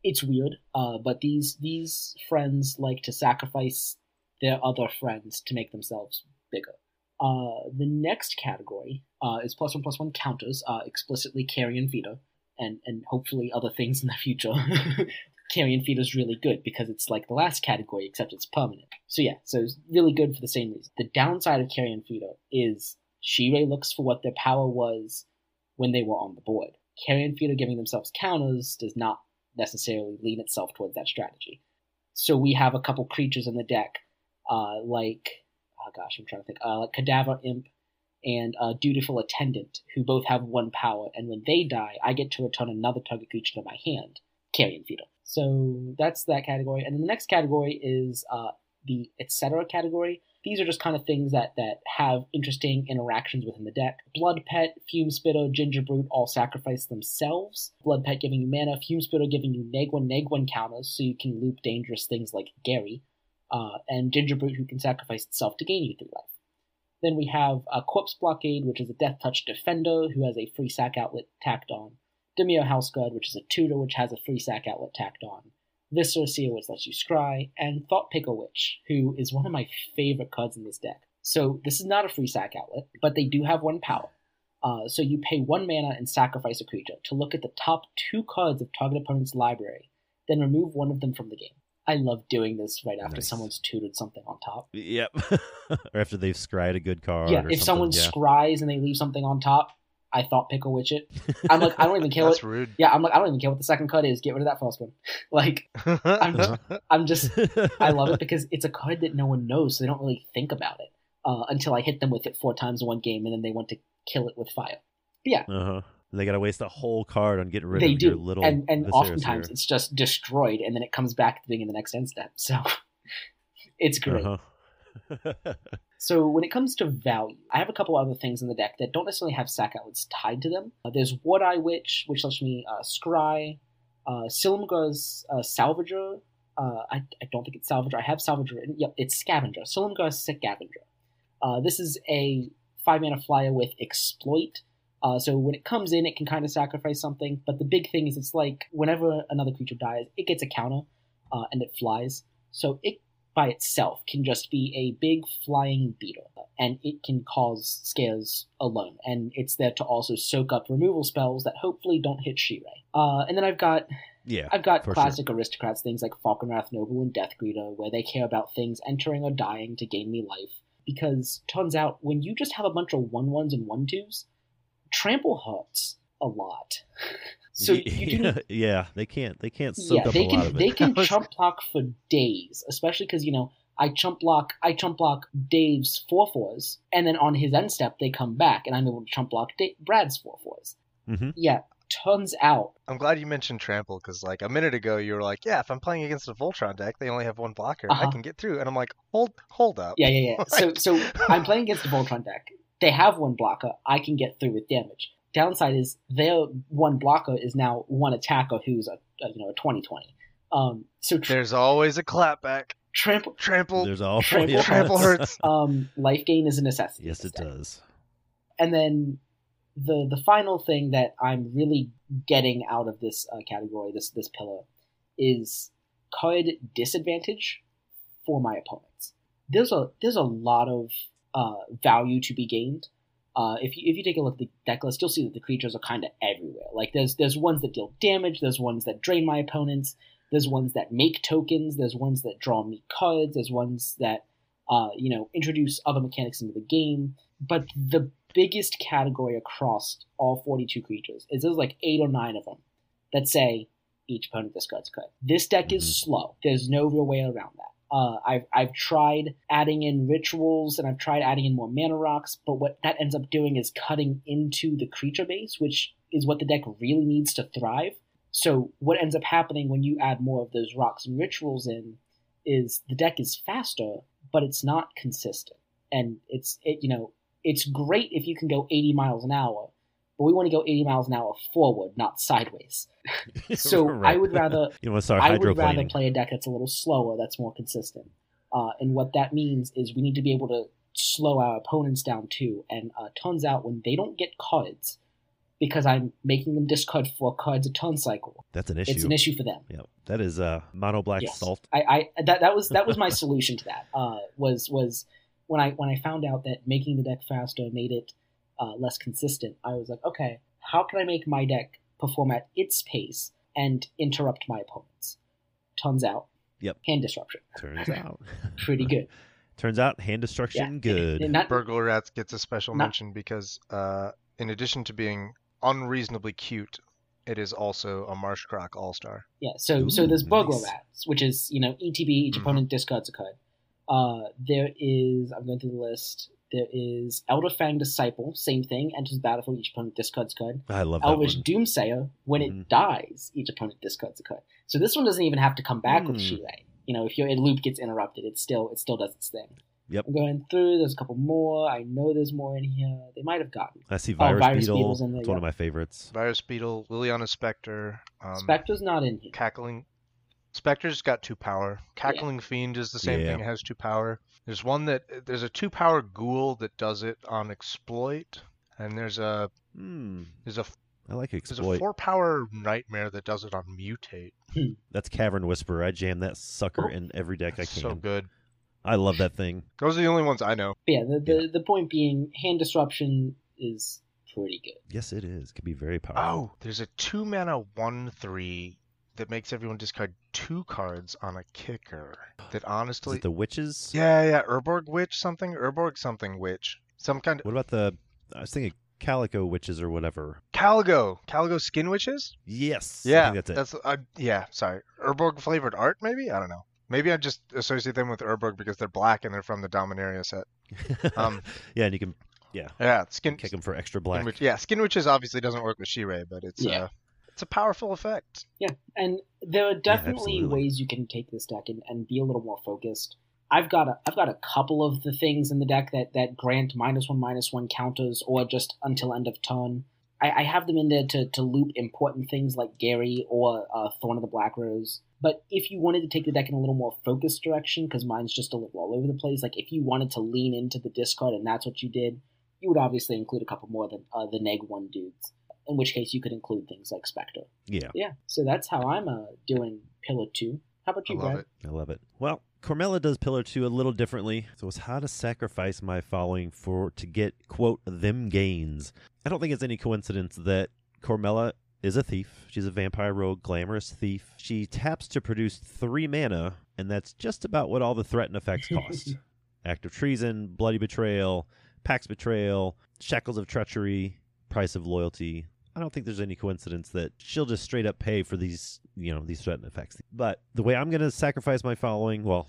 it's weird. Uh, but these these friends like to sacrifice their other friends to make themselves bigger. Uh, the next category uh, is plus one plus one counters, uh, explicitly carrion feeder, and and hopefully other things in the future. carrion feeder is really good because it's like the last category except it's permanent. So yeah, so it's really good for the same reason. The downside of carrion feeder is Shirei looks for what their power was when they were on the board. Carrion feeder giving themselves counters does not necessarily lean itself towards that strategy. So we have a couple creatures in the deck, uh, like oh gosh, I'm trying to think, uh, like Cadaver Imp and uh, Dutiful Attendant, who both have one power, and when they die, I get to return another target creature to my hand, Carrion Feeder. So that's that category, and then the next category is uh, the etc. category. These are just kind of things that that have interesting interactions within the deck. Blood Pet, Fume Spitter, Ginger Brute all sacrifice themselves. Blood Pet giving you mana, Fume Spitter giving you neg one neg one counters, so you can loop dangerous things like Gary uh, and Ginger Brute, who can sacrifice itself to gain you three life. Then we have a Corpse Blockade, which is a Death Touch Defender who has a free sack outlet tacked on. Dimir House Guard, which is a tutor which has a free sack outlet tacked on. Viscera Seer, which lets you scry, and Thought Picker Witch, who is one of my favorite cards in this deck. So this is not a free sack outlet, but they do have one power. Uh, so you pay one mana and sacrifice a creature to look at the top two cards of target opponent's library, then remove one of them from the game. I love doing this right after Nice. someone's tutored something on top. Yep. or after they've scryed a good card. yeah, if something, someone yeah. scries and they leave something on top, I thought pickle witch it. I'm like, I don't even care That's what. rude. Yeah, I'm like, I don't even care what the second card is. Get rid of that first one. Like, I'm just, I'm just, I love it because it's a card that no one knows, so they don't really think about it uh, until I hit them with it four times in one game, and then they want to kill it with fire. But yeah, Uh-huh. They got to waste a whole card on getting rid they of your do, little and and Viserys oftentimes here. it's just destroyed, and then it comes back at the beginning of the next end step. So it's great. Uh-huh. So when it comes to value, I have a couple other things in the deck that don't necessarily have sack outlets tied to them. Uh, there's Wood Eye Witch, which lets me uh, scry. Uh, Silumgar's uh, Salvager. Uh, I, I don't think it's Salvager. I have Salvager. written. Yep, it's Scavenger. Silumgar's Scavenger. Uh, this is a five mana flyer with Exploit. Uh, so when it comes in, it can kind of sacrifice something. But the big thing is, it's like whenever another creature dies, it gets a counter, uh, and it flies. So it by itself can just be a big flying beetle, and it can cause scares alone. And it's there to also soak up removal spells that hopefully don't hit Shirei. Uh, and then I've got yeah. I've got classic aristocrats things like Falkenrath Noble and Death Greeter, where they care about things entering or dying to gain me life. Because turns out when you just have a bunch of one ones and one twos, trample hurts a lot. So you do need yeah, they can't they can't soak yeah, up they a can lot of they can chump block for days, especially because you know I chump block I chump block Dave's four fours, and then on his end step they come back, and I'm able to chump block Da- Brad's four fours. Mhm. Yeah, turns out I'm glad you mentioned trample because like a minute ago you were like, yeah, if I'm playing against a Voltron deck, they only have one blocker. I Uh-huh. can get through, and I'm like, hold, hold up. yeah yeah yeah. So so I'm playing against the Voltron deck. They have one blocker. I can get through with damage. Downside is their one blocker is now one attacker who's a, a you know a twenty twenty. Um, so tr- There's always a clapback. trample Trample, There's all Trample yeah. trample hurts. um life gain is a necessity. Yes, it deck. does. and then the the final thing that I'm really getting out of this uh, category, this this pillar, is card disadvantage for my opponents. There's a there's a lot of uh, value to be gained. Uh, if you if you take a look at the deck list, you'll see that the creatures are kind of everywhere. Like there's there's ones that deal damage, there's ones that drain my opponents, there's ones that make tokens, there's ones that draw me cards, there's ones that uh, you know introduce other mechanics into the game. But the biggest category across all 42 creatures is there's like eight or nine of them that say each opponent discards a card. This deck is Mhm. slow. There's no real way around that. Uh, I've I've tried adding in rituals and I've tried adding in more mana rocks, but what that ends up doing is cutting into the creature base, which is what the deck really needs to thrive. So what ends up happening when you add more of those rocks and rituals in is the deck is faster, but it's not consistent, and it's it you know it's great if you can go 80 miles an hour, but we want to go 80 miles an hour forward, not sideways. So Right. I would rather you to start I would rather play a deck that's a little slower, that's more consistent. Uh, and what that means is we need to be able to slow our opponents down too. And uh, turns out when they don't get cards, because I'm making them discard four cards a turn cycle, That's an issue. it's an issue for them. Yeah, that is uh, mono black Yes. salt. I, I that that was that was my solution to that. Uh, was was when I when I found out that making the deck faster made it uh, less consistent. I was like, okay, how can I make my deck perform at its pace and interrupt my opponents? Turns out, Yep. hand disruption, Turns out, pretty good. Turns out, hand destruction, Yeah, good. and not- Burglar Rats gets a special Not- mention because, uh, in addition to being unreasonably cute, it is also a Marsh Croc All Star. Yeah, so so there's Ooh, burglar nice. rats, which is you know ETB. Each Mhm. opponent discards a card. Uh, there is I'm going through the list. There is Elderfang Disciple, same thing. Enters the battlefield. Each opponent discards a card. I love that Elvish one. Doomsayer. When Mhm. it dies, each opponent discards a card. So this one doesn't even have to come back with Hmm. Shirei. You know, if your loop gets interrupted, it still it still does its thing. Yep. I'm going through. There's a couple more. I know there's more in here. They might have gotten. I see Oh, Virus, Virus Beetle. Beetle's in there, it's one of my favorites. Virus Beetle, Liliana Spectre, um, Spectre's not in here. Cackling. Spectre's got two power. Cackling Fiend is the same Yeah. thing. It has two power. There's one that there's a two power Ghoul that does it on Exploit, and there's a Hmm. there's a I like exploit. there's a four power Nightmare that does it on Mutate. That's Cavern Whisperer. I jam that sucker Oh. in every deck I can. So good. I love that thing. Those are the only ones I know. But yeah, the, the, the point being, hand disruption is pretty good. Yes, it is. Could be very powerful. Oh, there's a two mana one three that makes everyone discard two cards on a kicker. That honestly, it the witches? yeah, yeah, Urborg Witch something, Urborg something Witch, some kind of What about the? I was thinking calico witches or whatever. Caligo, Caligo Skin Witches. Yes. I Yeah, think that's it. uh, yeah. Sorry, Urborg flavored art, maybe. I don't know. Maybe I just associate them with Urborg because they're black and they're from the Dominaria set. um, yeah, and you can Yeah, Yeah, skin. kick them for extra Skin black. Witch, yeah, Skin Witches obviously doesn't work with Shirei, but it's Yeah. uh, it's a powerful effect. Yeah, and there are definitely absolutely. ways you can take this deck and, and be a little more focused. I've got a I've got a couple of the things in the deck that, that grant minus one minus one counters or just until end of turn. I, I have them in there to, to loop important things like Gary or uh, Thorn of the Black Rose. But if you wanted to take the deck in a little more focused direction, because mine's just a little all over the place, like if you wanted to lean into the discard and that's what you did, you would obviously include a couple more than uh, the neg one dudes. In which case, you could include things like Spectre. Yeah, Yeah, so that's how I'm uh, doing Pillar 2. How about you, I you, love Brad? it. I love it. Well, Cormela does Pillar Two a little differently. So it's how to sacrifice my following for to get quote them gains. I don't think it's any coincidence that Cormela is a thief. She's a vampire rogue, glamorous thief. She taps to produce three mana, and that's just about what all the threaten effects cost. Act of treason, bloody betrayal, pack's betrayal, shackles of treachery, price of loyalty. I don't think there's any coincidence that she'll just straight up pay for these, you know, these threaten effects. But the way I'm going to sacrifice my following, well,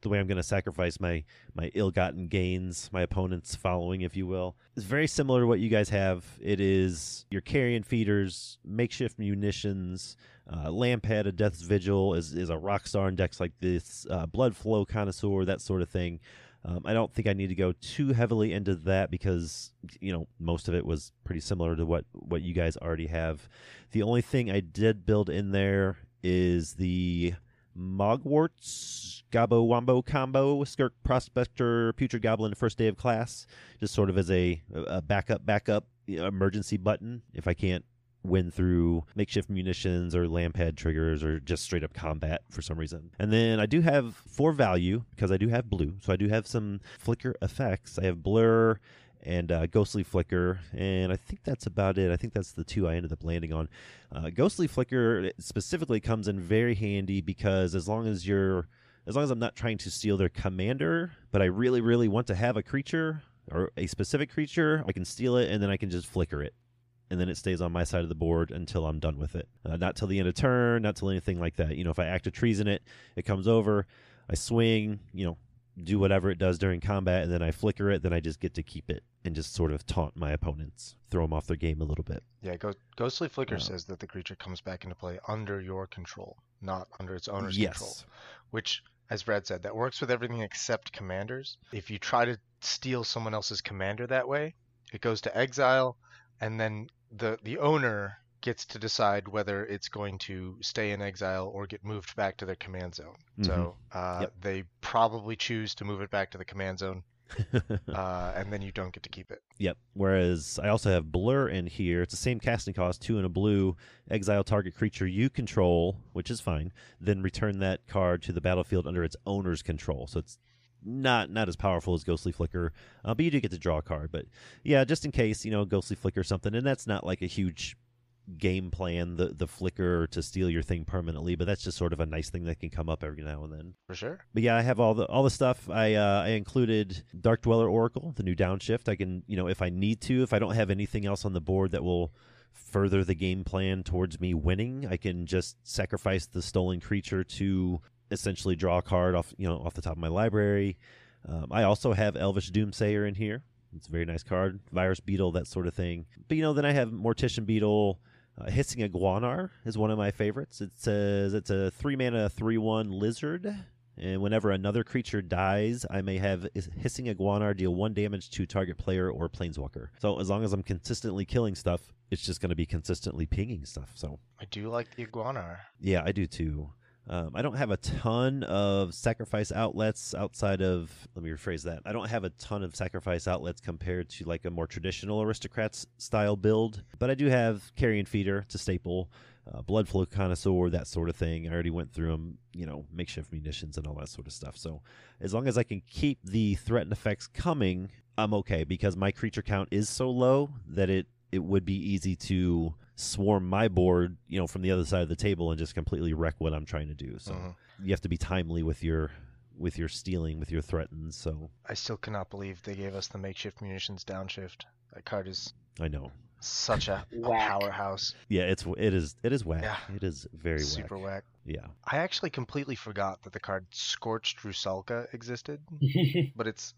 the way I'm going to sacrifice my my ill-gotten gains, my opponent's following, if you will, is very similar to what you guys have. It is your carrion feeders, makeshift munitions, uh, Lampad, a Death's Vigil is is a rock star in decks like this, uh, Blood Flow Connoisseur, that sort of thing. Um, I don't think I need to go too heavily into that because you know most of it was pretty similar to what what you guys already have. The only thing I did build in there is the Mogwarts Gabo Wombo combo Skirk Prospector Putrid Goblin first day of class, just sort of as a, a backup backup emergency button if I can't win through makeshift munitions or lampad triggers or just straight up combat for some reason. And then I do have for value because I do have blue, so I do have some flicker effects. I have blur and uh, ghostly flicker, and I think that's about it. I think that's the two I ended up landing on. Uh, ghostly flicker specifically comes in very handy because as long as you're as long as I'm not trying to steal their commander, but I really, really want to have a creature or a specific creature, I can steal it and then I can just flicker it. And then it stays on my side of the board until I'm done with it. Uh, not till the end of turn, not till anything like that. You know, if I act a treason it, it comes over, I swing, you know, do whatever it does during combat, and then I flicker it, then I just get to keep it and just sort of taunt my opponents, throw them off their game a little bit. Yeah, Ghost, Ghostly Flicker Uh, says that the creature comes back into play under your control, not under its owner's yes. control. Which, as Brad said, that works with everything except commanders. If you try to steal someone else's commander that way, it goes to exile, and then the the owner gets to decide whether it's going to stay in exile or get moved back to their command zone. So uh, Yep. they probably choose to move it back to the command zone, uh, and then you don't get to keep it. Yep. Whereas I also have Blur in here. It's the same casting cost, two and a blue. Exile target creature you control, which is fine. Then return that card to the battlefield under its owner's control. So it's not not as powerful as Ghostly Flicker, uh, but you do get to draw a card. But yeah, just in case you know Ghostly Flicker or something, and that's not like a huge game plan the the flicker to steal your thing permanently but that's just sort of a nice thing that can come up every now and then For sure. but yeah, I have all the all the stuff. I uh, I included Dark Dweller Oracle, the new downshift. I can you know if I need to, if I don't have anything else on the board that will further the game plan towards me winning, I can just sacrifice the stolen creature to essentially draw a card off you know off the top of my library. Um, I also have Elvish Doomsayer in here. It's a very nice card. Virus Beetle, that sort of thing. But you know, then I have Mortician Beetle. Uh, Hissing Iguanar is one of my favorites. It says it's a three mana, three one lizard, and whenever another creature dies, I may have Hissing Iguanar deal one damage to target player or planeswalker. So as long as I'm consistently killing stuff, it's just going to be consistently pinging stuff. So I do like the iguana. yeah, I do too. Um, I don't have a ton of sacrifice outlets outside of. Let me rephrase that. I don't have a ton of sacrifice outlets compared to like a more traditional aristocrats style build, but I do have carrion feeder. to staple. Uh, blood flow connoisseur, that sort of thing. I already went through them. You know, makeshift munitions and all that sort of stuff. So as long as I can keep the threaten effects coming, I'm okay because my creature count is so low that it it would be easy to swarm my board, you know, from the other side of the table and just completely wreck what I'm trying to do. So Mhm. you have to be timely with your with your stealing, with your threatens. So I still cannot believe they gave us the makeshift munitions downshift. That card is I know. such a, a Whack. powerhouse. Yeah, it's it is it is whack. Yeah. It is very Super whack. whack. Yeah. I actually completely forgot that the card Scorched Rusalka existed, but it's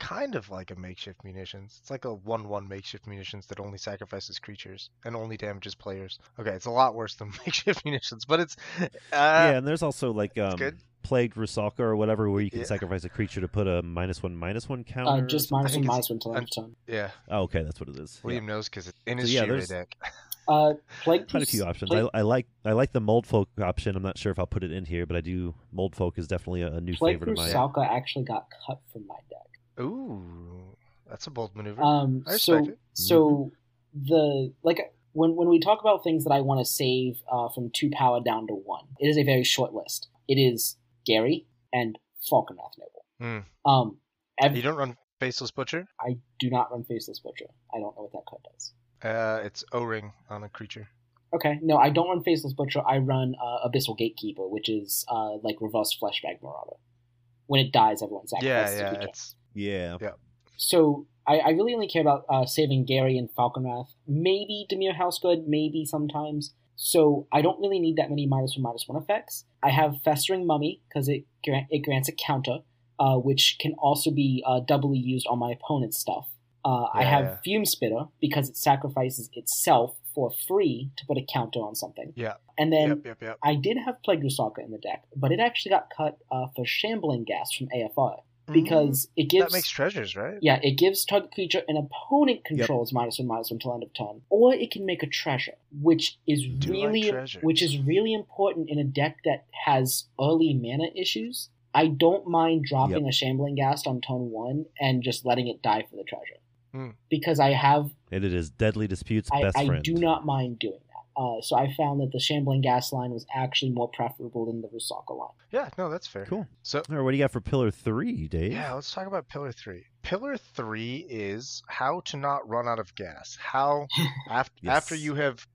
kind of like a makeshift munitions. It's like a 1 1 makeshift munitions that only sacrifices creatures and only damages players. Okay, it's a lot worse than makeshift munitions, but it's. Uh, yeah, and there's also like um good. plagued Rusalka or whatever where you can Yeah. sacrifice a creature to put a minus one minus one counter. uh, just something. minus think one, minus one till end of turn. Yeah, Oh, okay, that's what it is. Yeah. William knows because it's in So, his yeah, there's- deck. Uh, Plague Quite a few options. Plague, I, I like I like the mold folk option. I'm not sure if I'll put it in here, but I do. Mold folk is definitely a, a new Plague favorite of mine. Rusalka actually got cut from my deck. Ooh, that's a bold maneuver. Um, I so it. so the like when when we talk about things that I want to save uh, from two power down to one, it is a very short list. It is Gary and Falkenrath Noble. Hmm. Um, ev- you don't run Faceless Butcher? I do not run Faceless Butcher. I don't know what that card does. Uh, it's O ring on a creature. Okay, no, I don't run Faceless Butcher. I run uh, Abyssal Gatekeeper, which is uh, like reverse Fleshbag Marauder. When it dies, everyone Yeah, sacrifices a yeah, it's Yeah. So I, I really only care about uh, saving Gary and Falkenrath. Maybe Dimir House Guard, maybe sometimes. So I don't really need that many minus one minus one effects. I have Festering Mummy because it grant, it grants a counter, uh, which can also be uh, doubly used on my opponent's stuff. Uh, I have yeah. Fume Spitter because it sacrifices itself for free to put a counter on something. Yeah. And then yep, yep, yep. I did have Plague Rusalka in the deck, but it actually got cut uh, for Shambling Ghast from AFR because it Mm, gives that makes treasures, right? yeah, it gives target creature an opponent controls minus one minus one till end of turn, or it can make a treasure, which is Do really treasures. which is really important in a deck that has early mana issues. I don't mind dropping a shambling ghast on turn one and just letting it die for the treasure, Hmm. because I have And it is Deadly Dispute's I, best I friend. do not mind doing that. Uh, so I found that the shambling ghast line was actually more preferable than the Rusalka line. Yeah, no, that's fair. Cool. So All right, what do you got for Pillar Three, Dave? Yeah, let's talk about Pillar 3. Pillar 3 is how to not run out of gas. How, after, Yes. after you have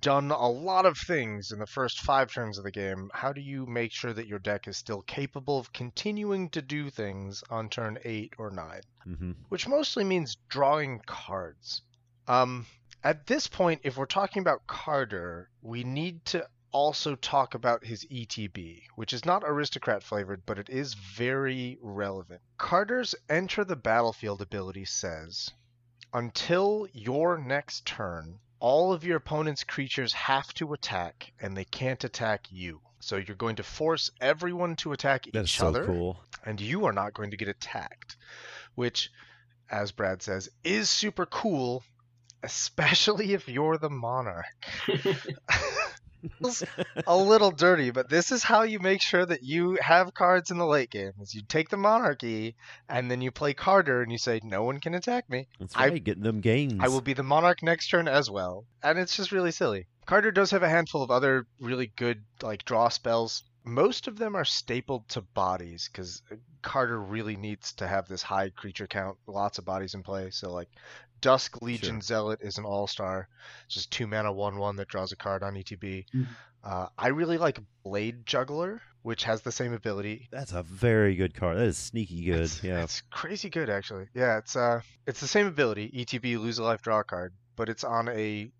done a lot of things in the first five turns of the game, how do you make sure that your deck is still capable of continuing to do things on turn 8 or 9? mm-hmm. Which mostly means drawing cards. Um, at this point, if we're talking about Kardur, we need to also talk about his ETB, which is not aristocrat flavored, but it is very relevant. Kardur's Enter the Battlefield ability says until your next turn, all of your opponent's creatures have to attack, and they can't attack you. So you're going to force everyone to attack That's each so other cool. and you are not going to get attacked, which, as Brad says, is super cool, especially if you're the monarch. A little dirty, but this is how you make sure that you have cards in the late game. Is you take the monarchy and then you play Kardur and you say, "No one can attack me. That's I- right, getting them gains. I will be the monarch next turn as well." And it's just really silly. Kardur does have a handful of other really good like draw spells. Most of them are stapled to bodies because Kardur really needs to have this high creature count, lots of bodies in play. So like Dusk Legion Sure. Zealot is an all star. It's just two mana one one that draws a card on ETB. Mhm. Uh, I really like Blade Juggler, which has the same ability. That's a very good card. That is sneaky good. It's, yeah. it's crazy good actually. Yeah, it's uh, it's the same ability. ETB lose a life, draw a card, but it's on a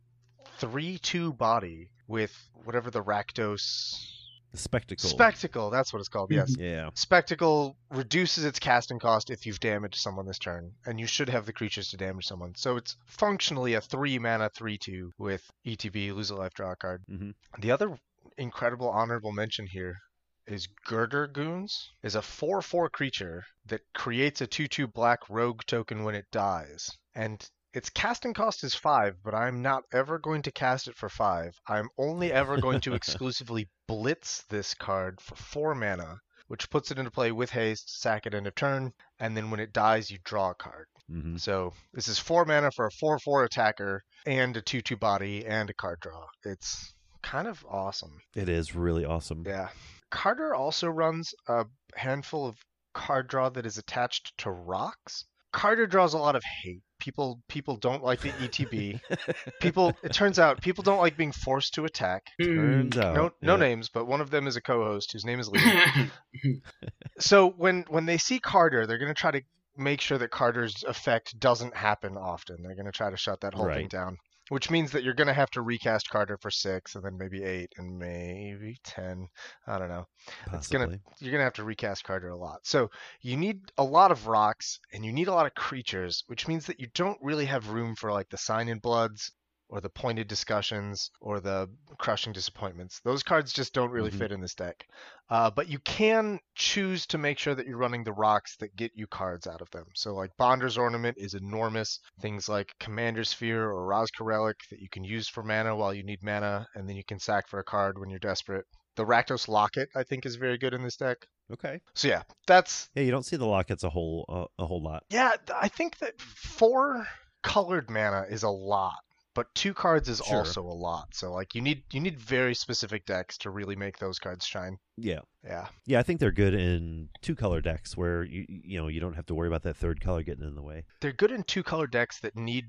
three-two body with whatever the Rakdos The spectacle. Spectacle. That's what it's called. Yes. yeah. Spectacle reduces its casting cost if you've damaged someone this turn, and you should have the creatures to damage someone. So it's functionally a three mana three two with ETB, lose a life, draw a card. Mhm. The other incredible honorable mention here is Girder Goons is a 4-4 creature that creates a 2-2 black rogue token when it dies. And its casting cost is 5, but I'm not ever going to cast it for 5. I'm only ever going to exclusively blitz this card for 4 mana, which puts it into play with haste, sack it end of turn, and then when it dies you draw a card. hmm So this is 4 mana for a 4-4 attacker and a 2-2 body and a card draw. It's kind of awesome. It is really awesome. Yeah. Kardur also runs a handful of card draw that is attached to rocks. Kardur draws a lot of hate. People people don't like the ETB. people it turns out people don't like being forced to attack. Hmm. Turns out. No no yeah. names, but one of them is a co-host whose name is Lee. so when when they see Kardur, they're going to try to make sure that Kardur's effect doesn't happen often. They're going to try to shut that whole thing down. Which means that you're going to have to recast Kardur for six, and then maybe eight, and maybe ten. I don't know. It's gonna- You're going to have to recast Kardur a lot. So you need a lot of rocks, and you need a lot of creatures, which means that you don't really have room for like the sign in bloods, or the pointed discussions, or the crushing disappointments. Those cards just don't really Mhm. fit in this deck. Uh, but you can choose to make sure that you're running the rocks that get you cards out of them. So like Bonder's Ornament is enormous. Things like Commander Sphere or Razka Relic that you can use for mana while you need mana, and then you can sack for a card when you're desperate. The Rakdos Locket I think is very good in this deck. Okay. So yeah, that's Yeah, you don't see the lockets a whole uh, a whole lot. yeah. I think that four colored mana is a lot, but two cards is Sure. also a lot. So like you need you need very specific decks to really make those cards shine. Yeah. Yeah. Yeah, I think they're good in two color decks where you you know you don't have to worry about that third color getting in the way. They're good in two color decks that need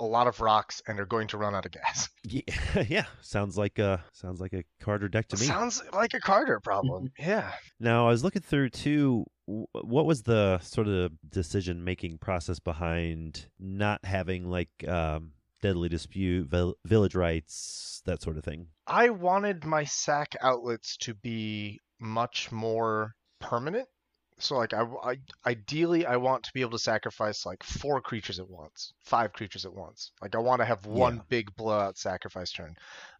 a lot of rocks and are going to run out of gas. Yeah, yeah. Sounds like a sounds like a Kardur deck to me. Sounds like a Kardur problem. yeah. Now I was looking through too. What was the sort of decision making process behind not having like um, deadly dispute, vil- village rites, that sort of thing? I wanted my sack outlets to be much more permanent. So like I, I ideally I want to be able to sacrifice like four creatures at once, five creatures at once. Like I want to have one Yeah. big blowout sacrifice turn.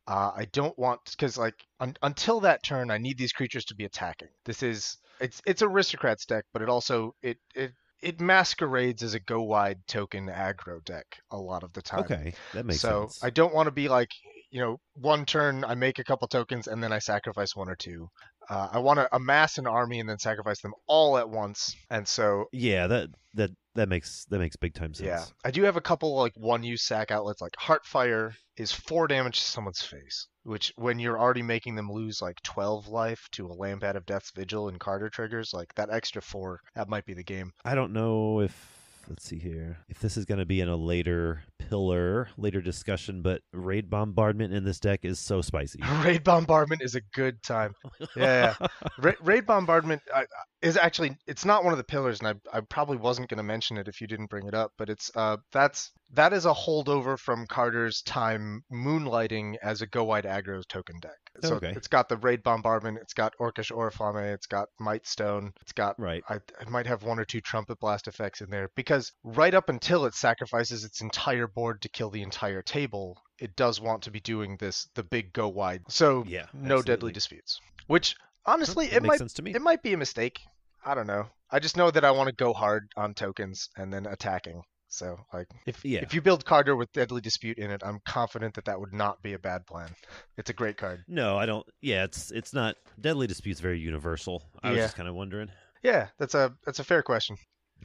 Uh, I don't want because like un, until that turn I need these creatures to be attacking. This is it's it's aristocrats deck, but it also it it it masquerades as a go wide token aggro deck a lot of the time. Okay, that makes so sense. So I don't want to be like, you know, one turn I make a couple tokens and then I sacrifice one or two. Uh, I want to amass an army and then sacrifice them all at once. And so, Yeah, that that that makes that makes big time sense. yeah, I do have a couple like one-use sack outlets. Like Heartfire is four damage to someone's face, which when you're already making them lose like 12 life to a Lampad of Death's Vigil and Kardur triggers, like that extra four, that might be the game. I don't know if let's see here if this is going to be in a later pillar, later discussion, but raid bombardment in this deck is so spicy. Raid Bombardment is a good time. Yeah, yeah. Ra- Raid Bombardment uh, is actually it's not one of the pillars, and I, I probably wasn't going to mention it if you didn't bring it up, but it's uh that's that is a holdover from Kardur's time moonlighting as a go wide aggro token deck. So Okay. it's got the Raid Bombardment, it's got Orcish Oriflame, it's got Might Stone, it's got right. I, I might have one or two trumpet blast effects in there because right up until it sacrifices its entire board to kill the entire table, it does want to be doing this the big go wide. So Yeah, no deadly disputes. Which honestly, That it might sense to me. it might be a mistake. I don't know. I just know that I want to go hard on tokens and then attacking. So like if Yeah. if you build Kardur with deadly dispute in it, I'm confident that that would not be a bad plan. It's a great card. No, I don't. Yeah, it's it's not deadly dispute's very universal. I was just kind of wondering. Yeah, that's a that's a fair question.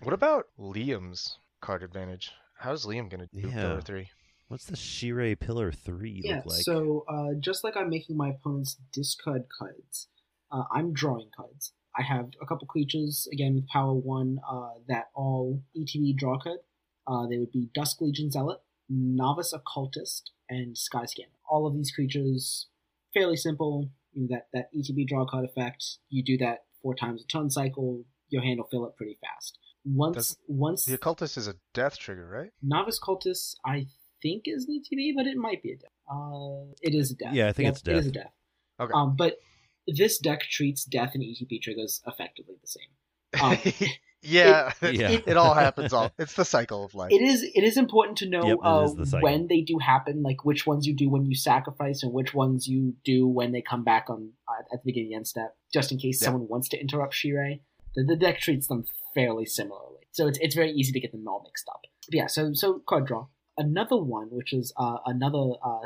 What about Liam's card advantage? How's Liam gonna do Yeah. pillar three? What's the Shirei Pillar Three yeah, look like? so uh, just like I'm making my opponents discard cards, uh, I'm drawing cards. I have a couple creatures, again with power 1, uh, that all ETB draw card. Uh, they would be Dusk Legion Zealot, Novice Occultist, and Skyscanner. All of these creatures, fairly simple. You know, that, that ETB draw card effect, you do that four times a turn cycle, your hand will fill up pretty fast. Once, Does- once The occultist is a death trigger, right? Novice Cultist, I think is an ETB, but it might be a death. Uh, it is a death. Yeah, I think Yep, it's death. It is a death. death. Okay. Um, but this deck treats death and ETB triggers effectively the same. Um, yeah, it, Yeah. it all happens. All it's the cycle of life. It is it is important to know Yep, uh, the when they do happen, like which ones you do when you sacrifice and which ones you do when they come back on uh, at the beginning of the end step, just in case Yeah. someone wants to interrupt Shirei. The, the deck treats them fairly similarly, so it's it's very easy to get them all mixed up. But yeah, so so card draw. Another one, which is uh, another uh,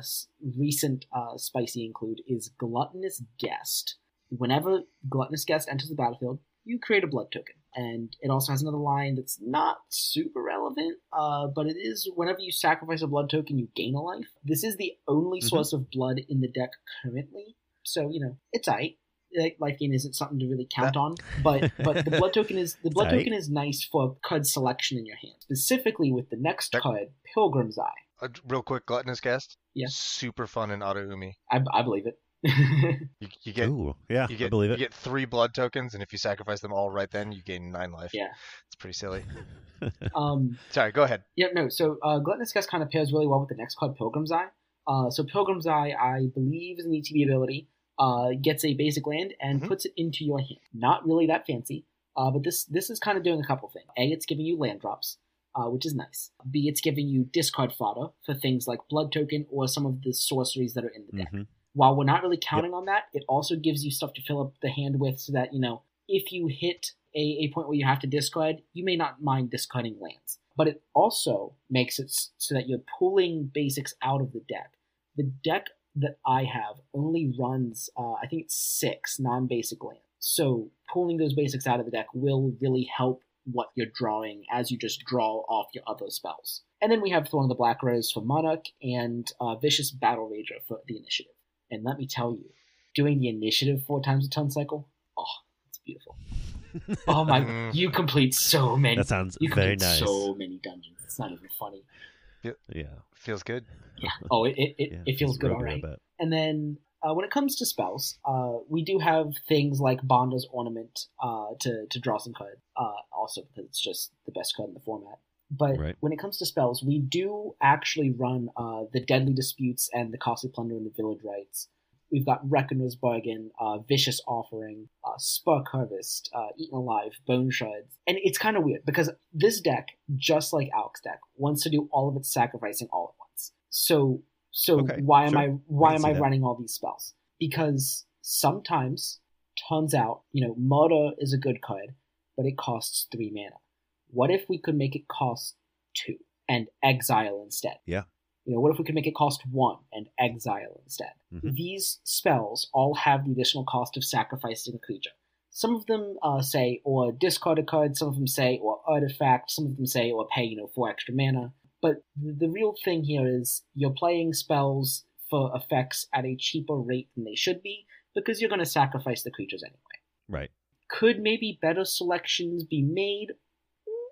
recent uh, spicy include, is Gluttonous Guest. Whenever Gluttonous Guest enters the battlefield, you create a blood token. And it also has another line that's not super relevant, uh, but it is whenever you sacrifice a blood token, you gain a life. This is the only Mhm. source of blood in the deck currently, so, you know, it's aight. Like, life gain isn't something to really count on, but but the blood token is the blood Tight. token is nice for card selection in your hand, specifically with the next That- card, Pilgrim's Eye. Uh, real quick, gluttonous guest. Yeah. Super fun in Auto Umi. I, I believe it. You, you get Ooh, yeah, you I get believe you get three blood tokens, and if you sacrifice them all right then, you gain nine life. Yeah. It's pretty silly. um, Sorry, go ahead. Yeah, no. So uh, Gluttonous Guest kind of pairs really well with the next card, Pilgrim's Eye. Uh, so Pilgrim's Eye, I believe, is an ETB ability. Uh, gets a basic land and Mhm. puts it into your hand. Not really that fancy, uh, but this this is kind of doing a couple things. A, it's giving you land drops, uh, which is nice. B, it's giving you discard fodder for things like Blood Token or some of the sorceries that are in the deck. Mhm. While we're not really counting on that, it also gives you stuff to fill up the hand with so that, you know, if you hit a, a point where you have to discard, you may not mind discarding lands. But it also makes it so that you're pulling basics out of the deck. The deck that I have only runs, uh, I think it's six non basic lands. So pulling those basics out of the deck will really help what you're drawing as you just draw off your other spells. And then we have Thorn of the Black Rose for Monarch and uh, Vicious Battle Rager for the initiative. And let me tell you, doing the initiative four times a ton cycle, oh, it's beautiful. Oh my, you complete so many. that sounds you very nice. so many dungeons. It's not even funny. Yeah, Feels good. Yeah. Oh, it it, it, yeah, it feels good, real all right. I. And then uh, when it comes to spells, uh, we do have things like Bonder's Ornament uh, to, to draw some cards, uh, also because it's just the best card in the format. But Right. when it comes to spells, we do actually run uh, the Deadly Disputes and the Costly Plunder and the Village Rites. We've got Reckoner's Bargain, uh, Vicious Offering, uh, Spark Harvest, uh, Eaten Alive, Bone Shards. And it's kind of weird because this deck, just like Alex deck, wants to do all of its sacrificing all at once. So so Okay, why am. I why can am I that. running all these spells? Because sometimes turns out, you know, murder is a good card, but it costs three mana. What if we could make it cost two and exile instead? Yeah. You know, what if we could make it cost one and exile instead? Mhm. These spells all have the additional cost of sacrificing a creature. Some of them uh, say, or discard a card, some of them say, or artifact, some of them say, or pay, you know, four extra mana. But the, the real thing here is you're playing spells for effects at a cheaper rate than they should be because you're going to sacrifice the creatures anyway. Right. Could maybe better selections be made?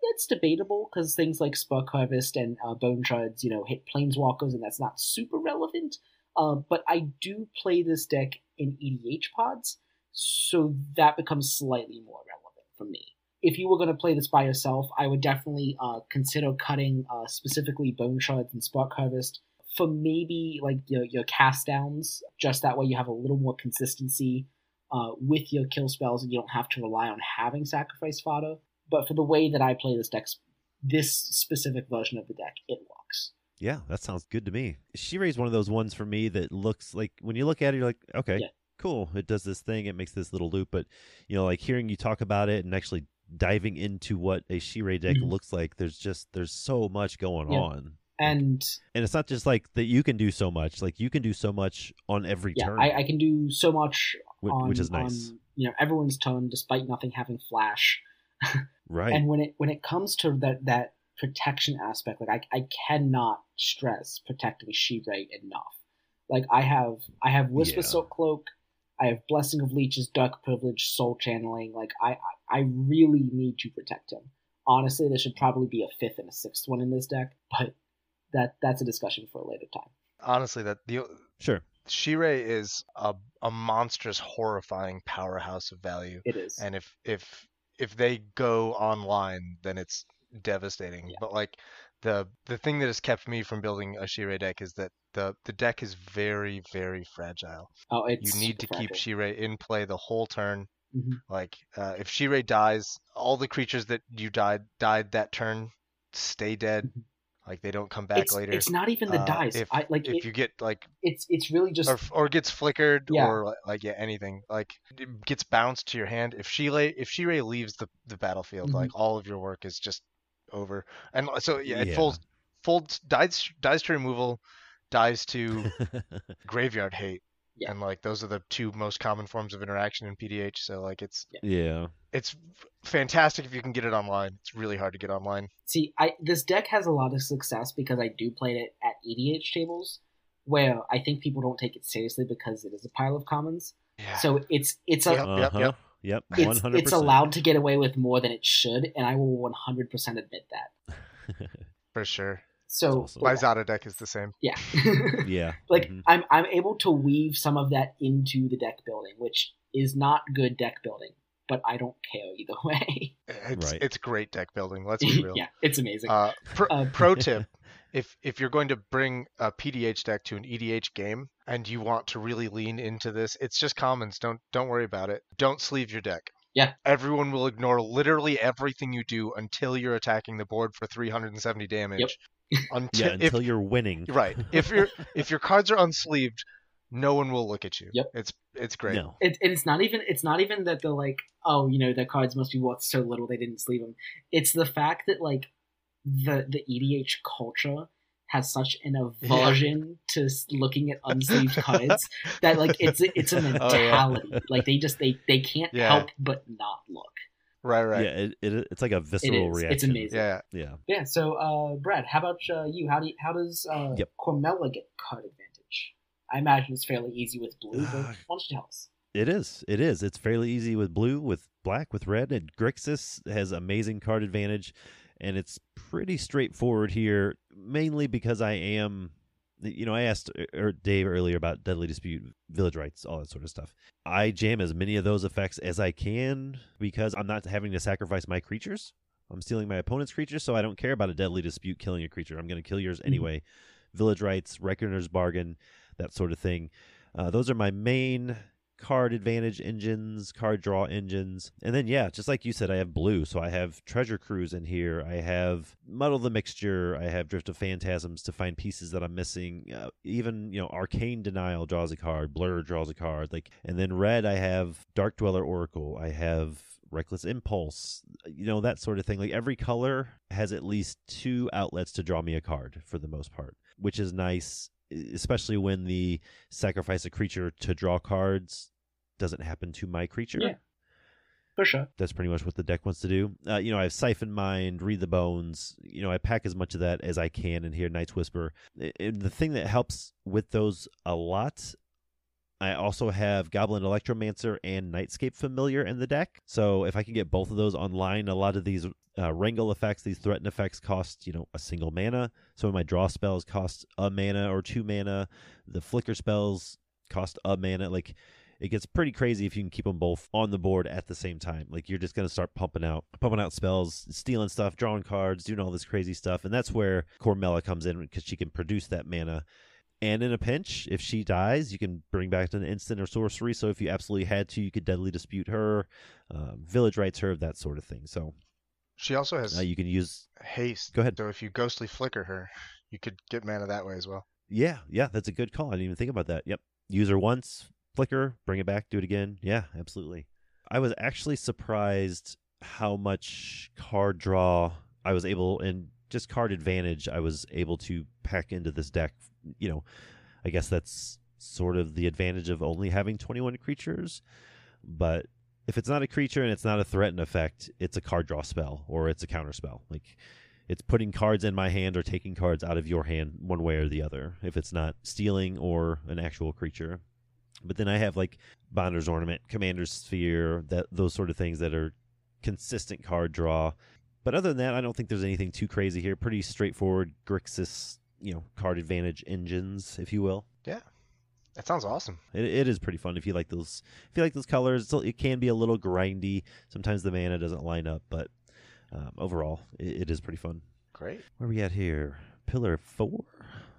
It's debatable because things like Spark Harvest and uh, Bone Shards, you know, hit Planeswalkers, and that's not super relevant. Uh, but I do play this deck in EDH pods, so that becomes slightly more relevant for me. If you were going to play this by yourself, I would definitely uh, consider cutting uh, specifically Bone Shards and Spark Harvest for maybe like your, your cast downs. Just that way you have a little more consistency uh, with your kill spells and you don't have to rely on having sacrifice fodder. But for the way that I play this deck, this specific version of the deck, it works. Yeah, that sounds good to me. She is one of those ones for me that looks like when you look at it, you're like, okay, Yeah. cool. It does this thing. It makes this little loop. But you know, like hearing you talk about it and actually diving into what a Shirei deck Mhm. looks like, there's just there's so much going Yeah. on. And And it's not just like that you can do so much. Like you can do so much on every yeah, turn, I, I can do so much which, on, which is nice, on you know everyone's turn despite nothing having flash. Right? And when it when it comes to that that protection aspect, like I, I cannot stress protecting Shirei enough. Like I have I have Whisper Yeah. Silk Cloak, I have Blessing of Leeches, duck Privilege, Soul Channeling. Like I I I really need to protect him. Honestly, there should probably be a fifth and a sixth one in this deck, but that that's a discussion for a later time. Honestly, that the sure. Shirei is a a monstrous, horrifying powerhouse of value. It is. and if if if they go online then it's devastating Yeah. but like the the thing that has kept me from building a Shirei deck is that the the deck is very very fragile oh, it's you need to super keep fragile. Shirei in play the whole turn Mhm. like uh, if Shirei dies all the creatures that you died died that turn stay dead Mhm. Like they don't come back It's, later it's not even the Uh, dice. if, I like if it, you get like it's it's really just or, or gets flickered Yeah. or like, like yeah anything like it gets bounced to your hand if Shirei if Shirei leaves the, the battlefield Mhm. like all of your work is just over and so yeah it Yeah. folds folds dies dies to removal dies to graveyard hate Yeah. and like those are the two most common forms of interaction in PDH so like it's yeah. it's fantastic if you can get it online it's really hard to get online See, I this deck has a lot of success because I do play it at EDH tables, where I think people don't take it seriously because it is a pile of commons. Yeah. So it's it's a, Yep, yep, Uh-huh. yep. Yep. it's, 100%. it's allowed to get away with more than it should, and I will 100% admit that. for sure. So That's awesome. My Zada deck is the same. yeah, yeah. like Mhm. I'm I'm able to weave some of that into the deck building, which is not good deck building, but I don't care either way. It's Right. it's great deck building. Let's be real. yeah, it's amazing. Uh, pro, Uh, pro tip: if if you're going to bring a PDH deck to an EDH game and you want to really lean into this, it's just commons. Don't don't worry about it. Don't sleeve your deck. Yeah. Everyone will ignore literally everything you do until you're attacking the board for 370 damage. Until, Yeah, if, until you're winning. right. If your if your cards are unsleeved, no one will look at you. Yep. It's it's great. No. it, and it's not even it's not even that they're like oh you know their cards must be worth so little they didn't sleeve them it's the fact that like the the edh culture has such an aversion to looking at unsleeved cards that like it's a, it's a Oh, yeah. mentality like they just they they can't Yeah. help but not look Right. Right. Yeah, it, it, it's like a visceral is reaction. it's amazing Yeah. Yeah. yeah so uh brad how about uh, you how do you, how does uh Yep. cormela get card advantage i imagine it's fairly easy with blue but why don't you tell us It is. It is. It's fairly easy with blue, with black, with red. And Grixis has amazing card advantage, and it's pretty straightforward here. Mainly because I am, you know, I asked er, Dave earlier about Deadly Dispute, Village Rites, all that sort of stuff. I jam as many of those effects as I can because I'm not having to sacrifice my creatures. I'm stealing my opponent's creatures, so I don't care about a Deadly Dispute killing a creature. I'm going to kill yours anyway. Village Rites, Reckoner's Bargain, that sort of thing. Uh, those are my main card advantage engines, card draw engines. And then, yeah, just like you said, I have blue. So I have Treasure Cruise in here. I have Muddle the Mixture. I have Drift of Phantasms to find pieces that I'm missing. Uh, even, you know, Arcane Denial draws a card. Blur draws a card. Like, and then red, I have Dark Dweller Oracle. I have Reckless Impulse, you know, that sort of thing. Like every color has at least two outlets to draw me a card for the most part, which is nice, especially when the sacrifice a creature to draw cards doesn't happen to my creature. Yeah. for sure That's pretty much what the deck wants to do. Uh, you know, I have Siphon Mind, Read the Bones. You know, I pack as much of that as I can in here. Night's Whisper. And the thing that helps with those a lot, I also have Goblin Electromancer and Nightscape Familiar in the deck. So if I can get both of those online, a lot of these uh, wrangle effects, these threaten effects cost, you know, a single mana. Some of my draw spells cost a mana or two mana. The flicker spells cost a mana. Like it gets pretty crazy if you can keep them both on the board at the same time. Like you're just gonna start pumping out, pumping out spells, stealing stuff, drawing cards, doing all this crazy stuff, and that's where Cormela comes in because she can produce that mana. And in a pinch, if she dies, you can bring back an instant or sorcery. So if you absolutely had to, you could deadly dispute her, um, village rites her, that sort of thing. So She also has uh, you can use. haste. Go ahead. So if you ghostly flicker her, you could get mana that way as well. Yeah, yeah, that's a good call. I didn't even think about that. Yep. Use her once, flicker, bring it back, do it again. Yeah, absolutely. I was actually surprised how much card draw I was able and just card advantage I was able to pack into this deck. You know, I guess that's sort of the advantage of only having 21 creatures, but if it's not a creature and it's not a threat and effect, it's a card draw spell or it's a counter spell. Like it's putting cards in my hand or taking cards out of your hand one way or the other if it's not stealing or an actual creature. But then i have like bonder's ornament commander's sphere that those sort of things that are consistent card draw. But other than that i don't think there's anything too crazy here. Pretty straightforward grixis you know card advantage engines if you will Yeah, That sounds awesome. it, it is pretty fun if you like those if you like those colors it can be a little grindy sometimes the mana doesn't line up but um, overall it, it is pretty fun Great. where we at here? Pillar four.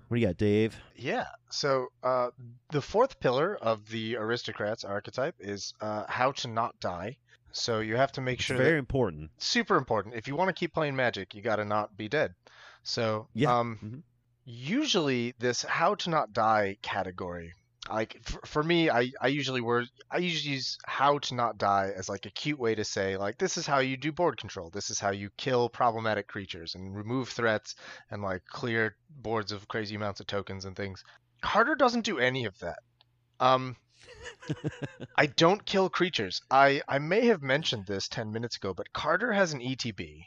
What do you got, Dave? Yeah. So uh, the fourth pillar of the aristocrats archetype is uh, how to not die. So you have to make It's sure very important. super important. If you want to keep playing Magic, you got to not be dead. So Yeah. um, Mhm. Usually this how to not die category, like for, for me, I I usually word I usually use how to not die as like a cute way to say like this is how you do board control. This is how you kill problematic creatures and remove threats and like clear boards of crazy amounts of tokens and things. Kardur doesn't do any of that. Um, I don't kill creatures. I, I may have mentioned this 10 minutes ago, but Kardur has an ETB,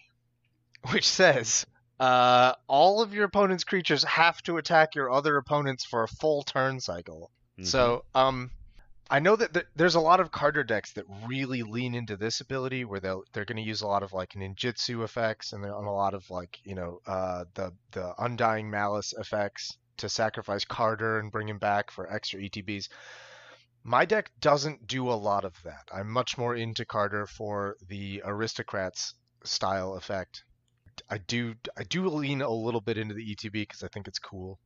which says uh, all of your opponent's creatures have to attack your other opponents for a full turn cycle. Mhm. So, um, I know that th- there's a lot of Kardur decks that really lean into this ability, where they'll they're going to use a lot of like ninjutsu effects and on a lot of like you know uh, the the undying malice effects to sacrifice Kardur and bring him back for extra ETBs. My deck doesn't do a lot of that. I'm much more into Kardur for the aristocrats style effect. I do I do lean a little bit into the ETB because I think it's cool,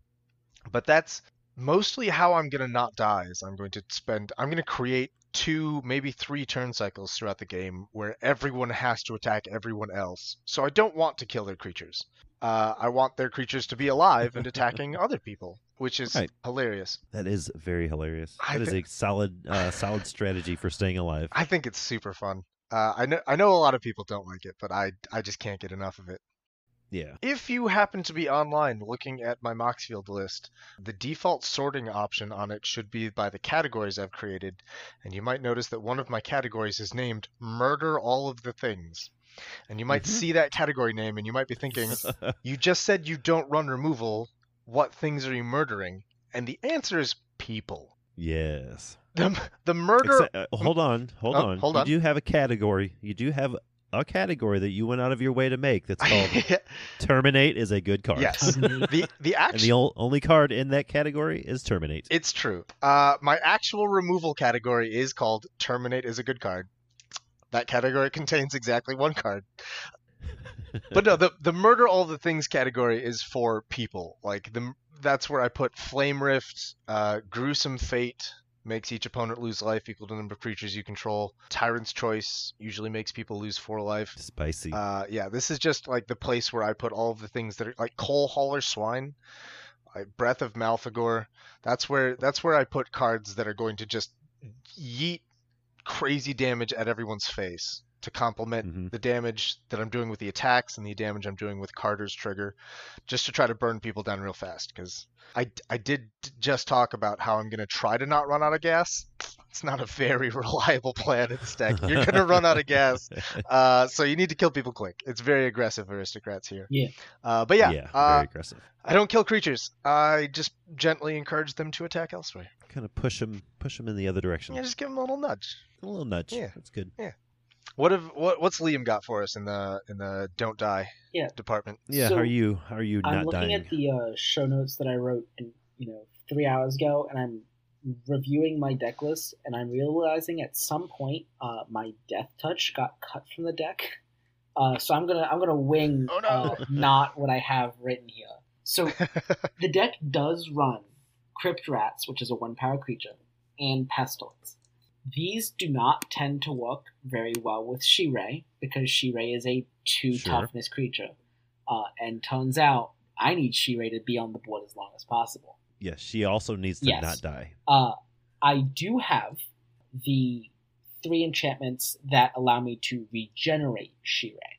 but that's mostly how I'm gonna not die is I'm going to spend I'm gonna create two maybe three turn cycles throughout the game where everyone has to attack everyone else. So I don't want to kill their creatures. Uh, I want their creatures to be alive and attacking other people, which is Right. hilarious. That is very hilarious. I That is thi- a solid, uh, solid strategy for staying alive. I think it's super fun. Uh, I know I know a lot of people don't like it, but I I just can't get enough of it. Yeah. If you happen to be online looking at my Moxfield list, the default sorting option on it should be by the categories I've created, and you might notice that one of my categories is named Murder All of the Things. And you might Mhm. see that category name and you might be thinking, you just said you don't run removal. What things are you murdering? And the answer is people. Yes. The, the murder. Except, uh, hold on, hold Oh, on. hold you do have a category. You do have a category that you went out of your way to make. That's called Terminate. Is a good card. yes. The the And actual the ol- only card in that category is Terminate. It's true. Uh, my actual removal category is called Terminate is a good card. That category contains exactly one card. But no, the the murder all the things category is for people. Like the that's where I put Flame Rift, uh, Gruesome Fate makes each opponent lose life equal to the number of creatures you control. Tyrant's Choice usually makes people lose four life. Spicy. Uh, yeah, this is just like the place where I put all of the things that are like Coal Hauler Swine, like Breath of Malfegor. That's where that's where I put cards that are going to just yeet crazy damage at everyone's face to complement Mhm. the damage that I'm doing with the attacks and the damage I'm doing with Kardur's trigger, just to try to burn people down real fast. Because I I did just talk about how I'm gonna try to not run out of gas. It's not a very reliable plan in this deck. You're gonna run out of gas. Uh, so you need to kill people quick. It's very aggressive aristocrats here. Yeah. Uh, but yeah, yeah, uh, very aggressive. I don't kill creatures. I just gently encourage them to attack elsewhere. Kind of push them, push them in the other direction. Yeah, just give them a little nudge. a little nudge. Yeah. That's good. What have what what's Liam got for us in the in the don't die Yeah. department? Yeah. So, how are you? How are you I'm not looking dying? at the uh, show notes that I wrote, in, you know, three hours ago, and I'm reviewing my deck list, and I'm realizing at some point uh, my Death Touch got cut from the deck. Uh, so I'm gonna I'm gonna wing Oh, no. uh, not what I have written here. So the deck does run Crypt Rats, which is a one power creature, and Pestilence. These do not tend to work very well with Shirei because Shirei is a two Sure. toughness creature. Uh, and turns out I need Shirei to be on the board as long as possible. Yes, she also needs to Yes. not die. Uh, I do have the three enchantments that allow me to regenerate Shirei,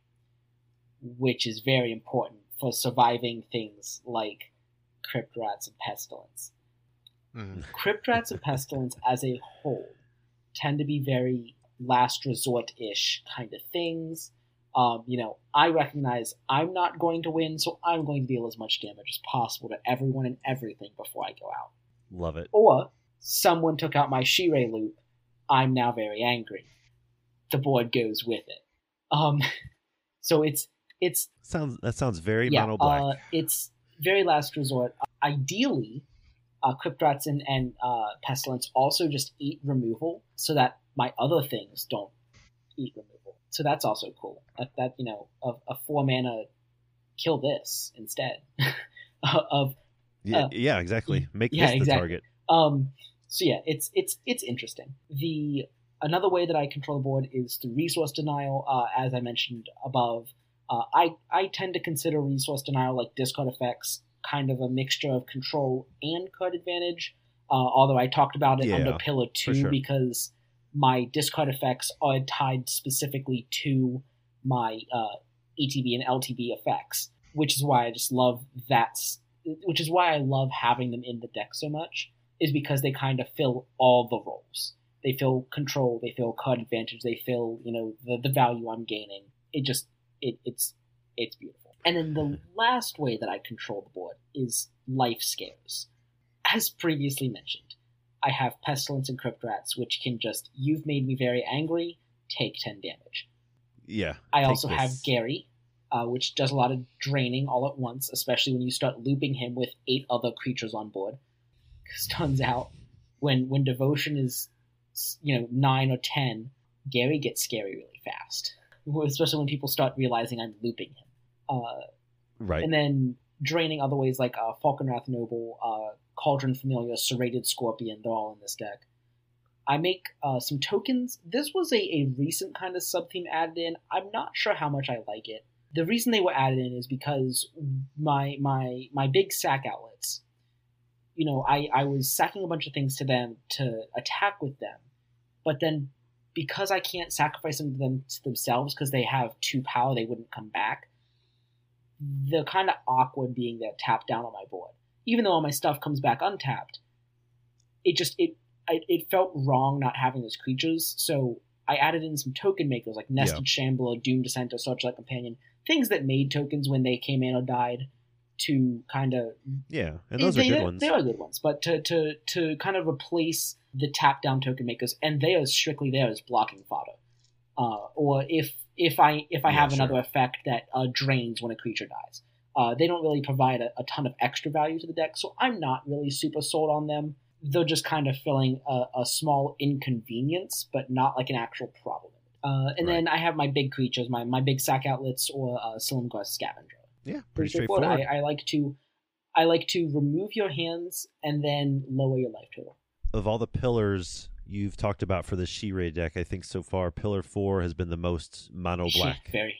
which is very important for surviving things like Crypt Rats and Pestilence. Mhm. Crypt Rats and Pestilence as a whole tend to be very last resort ish kind of things. Um, you know, I recognize I'm not going to win, so I'm going to deal as much damage as possible to everyone and everything before I go out. Love it. Or someone took out my Shirei loop. I'm now very angry. The board goes with it. Um, so it's it's Sounds that sounds very yeah, mono black. uh, it's very last resort. Ideally, uh, Crypt Rats and, and uh, Pestilence also just eat removal so that my other things don't eat removal. So that's also cool. That, that you know, a, a four mana kill this instead of yeah, uh, yeah, exactly. Make yeah, this the exactly. target. um, so yeah, it's it's it's interesting. The another way that I control the board is through resource denial. Uh, as I mentioned above, uh, I I tend to consider resource denial like discard effects, kind of a mixture of control and card advantage. Uh, although I talked about it Yeah, under Pillar Two sure. because my discard effects are tied specifically to my uh, ETB and LTB effects, which is why I just love that. Which is why I love having them in the deck so much is because they kind of fill all the roles. They fill control, they fill card advantage, they fill you know the the value I'm gaining. It just it it's it's beautiful. And then the last way that I control the board is life scares. As previously mentioned, I have Pestilence and Crypt Rats, which can just, you've made me very angry, take 10 damage. Yeah. I also have. Gary, uh, which does a lot of draining all at once, especially when you start looping him with eight other creatures on board. Because turns out, when when devotion is, you know, nine or ten, Gary gets scary really fast. Especially when people start realizing I'm looping him. Uh, Right. and then draining other ways like uh, Falkenrath Noble, uh, Cauldron Familiar, Serrated Scorpion, they're all in this deck. I make uh, some tokens. This was a, a recent kind of sub theme added in. I'm not sure how much I like it. The reason they were added in is because my my my big sack outlets, you know, I, I was sacking a bunch of things to them to attack with them, but then because I can't sacrifice them to them to themselves because they have two power, they wouldn't come back they're kind of awkward being there tapped down on my board. Even though all my stuff comes back untapped, it just it I, it felt wrong not having those creatures. So I added in some token makers like Nested Shambler, Doomed Dissenter, Searchlight Companion, things that made tokens when they came in or died to kind of yeah. And those they, are good they- ones. They are good ones, but to to to kind of replace the tap down token makers, and they are strictly there as blocking fodder. Uh, or if if I if I Yeah, have sure. another effect that uh, drains when a creature dies, uh, they don't really provide a, a ton of extra value to the deck. So I'm not really super sold on them. They're just kind of filling a, a small inconvenience, but not like an actual problem. Uh, and then I have my big creatures, my, my big sack outlets or uh, Silumgar Scavenger yeah. Pretty straightforward. straightforward. I, I like to I like to remove your hands and then lower your life total. of all the pillars you've talked about for the Shirei deck, I think so far Pillar Four has been the most mono black. Very.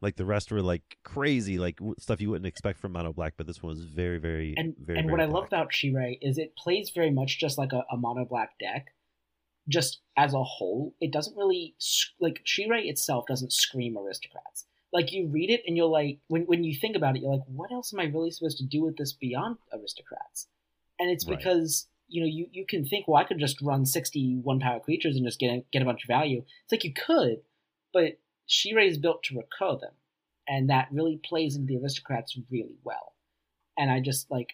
like the rest were like crazy, like stuff you wouldn't expect from mono black, but this one was very, very, And very. and very what I love black. about Shirei is it plays very much just like a, a mono black deck. Just as a whole, it doesn't really like Shirei itself doesn't scream aristocrats. Like you read it and you're like, when when you think about it, you're like, what else am I really supposed to do with this beyond aristocrats? And it's Right. because you know you, you can think, well, I could just run sixty one power creatures and just get a, get a bunch of value. It's like you could, but Shirei is built to recur them, and that really plays into the aristocrats really well. And I just like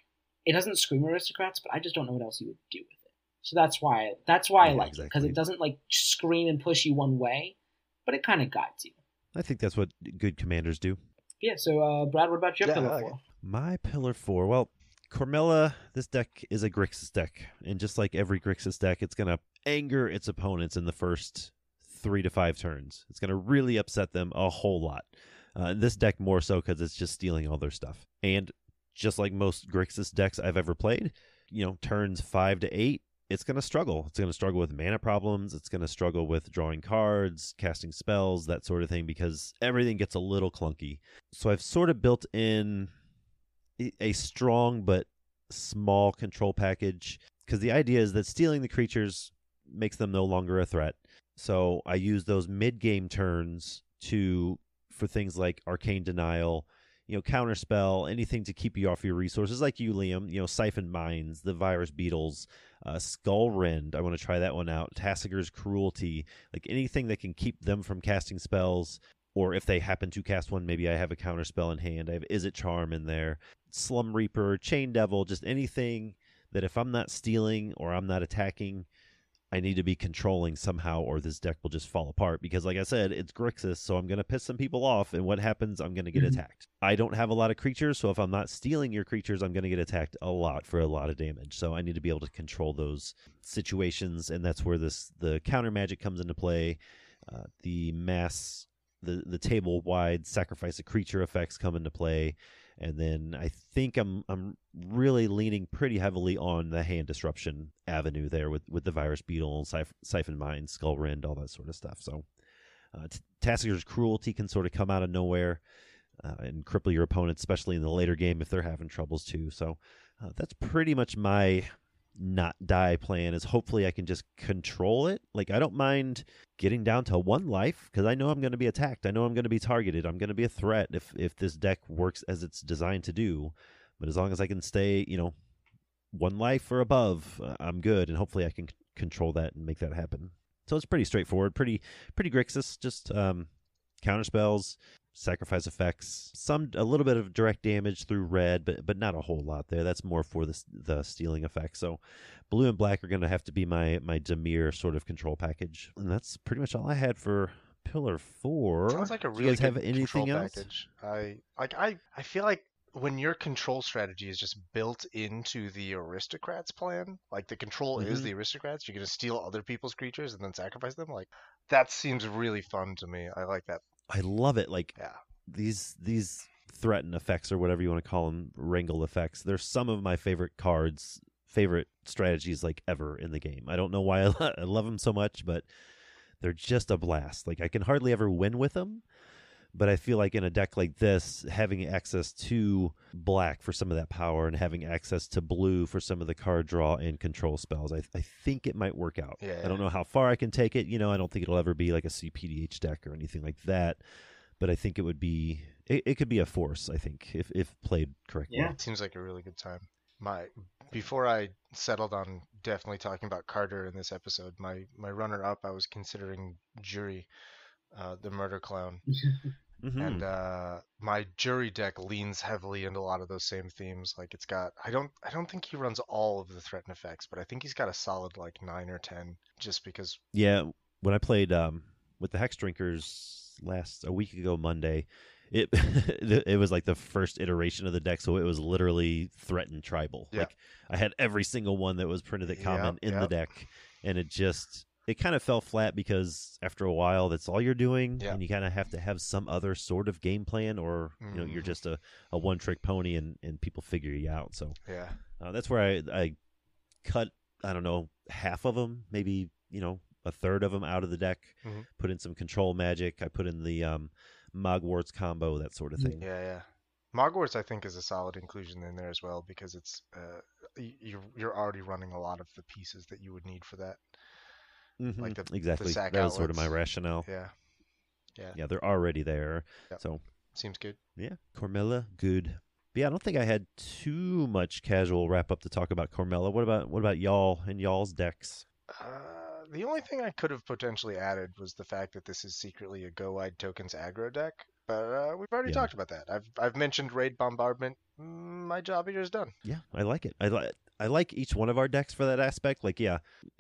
it doesn't scream aristocrats, but I just don't know what else you would do with it. So that's why that's why I Yeah, like it because it doesn't like scream and push you one way, but it kind of guides you. I think that's what good commanders do. Yeah. So uh, Brad, what about your Yeah, pillar like four? My pillar four. Well, Cormela, this deck is a Grixis deck, and just like every Grixis deck, it's gonna anger its opponents in the first three to five turns. It's gonna really upset them a whole lot. Uh, this deck more so because it's just stealing all their stuff. And just like most Grixis decks I've ever played, you know, turns five to eight, it's gonna struggle. It's gonna struggle with mana problems. It's gonna struggle with drawing cards, casting spells, that sort of thing, because everything gets a little clunky. So I've sort of built in a- strong but small control package because the idea is that stealing the creatures makes them no longer a threat. So I use those mid-game turns to for things like arcane denial, you know, counterspell, anything to keep you off your resources, like you, Liam. You know, siphon minds, the virus beetles, uh, skull rend. I want to try that one out. Tasigur's cruelty, like anything that can keep them from casting spells. Or if they happen to cast one, maybe I have a counterspell in hand. I have Izzet Charm in there. Slum Reaper, Chain Devil, just anything that if I'm not stealing or I'm not attacking, I need to be controlling somehow, or this deck will just fall apart. Because, like I said, it's Grixis, so I'm going to piss some people off, and what happens? I'm going to get Mhm. attacked. I don't have a lot of creatures, so if I'm not stealing your creatures, I'm going to get attacked a lot for a lot of damage. So I need to be able to control those situations, and that's where this the counter magic comes into play. Uh, the mass, the the table wide sacrifice a creature effects come into play and then I think I'm I'm really leaning pretty heavily on the hand disruption avenue there with, with the virus beetle, Siph- siphon mind, skull rend, all that sort of stuff. So, uh, T- Tasigur's cruelty can sort of come out of nowhere uh, and cripple your opponent, especially in the later game if they're having troubles too. So, uh, that's pretty much my not die plan. Is hopefully I can just control it. Like I don't mind getting down to one life because I know I'm going to be attacked. I know I'm going to be targeted. I'm going to be a threat if if this deck works as it's designed to do. But as long as I can stay, you know, one life or above, uh, I'm good, and hopefully I can c- control that and make that happen. So it's pretty straightforward, pretty pretty Grixis. Just um, counter spells, sacrifice effects, some a little bit of direct damage through red, but but not a whole lot there. That's more for the the stealing effect. So blue and black are going to have to be my my Dimir sort of control package, and that's pretty much all I had for Pillar Four. Sounds like a Do really you guys have anything control else? package. I like I I feel like when your control strategy is just built into the aristocrats plan, like the control is Mhm. the aristocrats, you're gonna steal other people's creatures and then sacrifice them. Like that seems really fun to me. I like that. I love it. Like Yeah. these these threaten effects or whatever you want to call them, wrangle effects. They're some of my favorite cards, favorite strategies like ever in the game. I don't know why I, lo- I love them so much, but they're just a blast. Like I can hardly ever win with them, but I feel like in a deck like this, having access to black for some of that power and having access to blue for some of the card draw and control spells, I, I think it might work out. Yeah. I don't know how far I can take it. You know, I don't think it'll ever be like a CPDH deck or anything like that. But I think it would be it, it could be a force, I think, if if played correctly. Yeah. It seems like a really good time. My before I settled on definitely talking about Kardur in this episode, my my runner up I was considering Jury, uh, the murder clown. Mhm. and uh, my jury deck leans heavily into a lot of those same themes. Like it's got, I don't, I don't think he runs all of the threaten effects, but I think he's got a solid like nine or ten, just because. Yeah, when I played um, with the Hex Drinkers last a week ago Monday, it it was like the first iteration of the deck, so it was literally threatened tribal. Yeah. Like I had every single one that was printed at common Yep, in the deck, and it just it kind of fell flat because after a while, that's all you're doing, Yeah. and you kind of have to have some other sort of game plan, or you know you're Mhm. just a, a one trick pony, and and people figure you out. So Yeah, uh, that's where I, I cut, I don't know, half of them, maybe, you know, a third of them out of the deck, Mhm. put in some control magic. I put in the um, Mogwarts combo, that sort of thing. yeah, yeah. Mogwarts I think is a solid inclusion in there as well because it's uh, you're you're already running a lot of the pieces that you would need for that. Mhm, Like the- the exactly. sack that was sort of my rationale. Yeah, yeah, Yeah, they're already there. Yep. So, seems good. yeah, Cormela, good. But yeah, I don't think I had too much casual wrap up to talk about Cormela. What about what about y'all and y'all's decks? Uh, the only thing I could have potentially added was the fact that this is secretly a Go Wide Tokens aggro deck, but uh, we've already Yeah. talked about that. I've I've mentioned Raid Bombardment. Mm, My job here is done. Yeah, I like it. I like I like each one of our decks for that aspect. Like, yeah,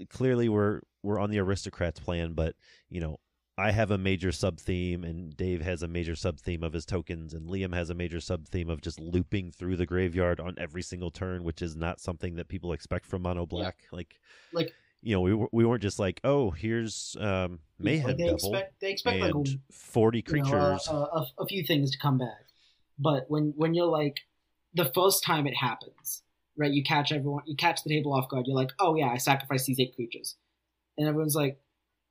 clearly we're we're on the aristocrats plan, but you know, I have a major sub theme, and Dave has a major sub theme of his tokens, and Liam has a major sub theme of just looping through the graveyard on every single turn, which is not something that people expect from mono black. Like, Like you know, we we weren't just like, oh, here's um, mayhem like they devil expect they expect like and forty you know, creatures. uh, uh, a, a few things to come back. But when when you're like the first time it happens, right? You catch everyone, you catch the table off guard. You're like, oh yeah, I sacrificed these eight creatures, and everyone's like,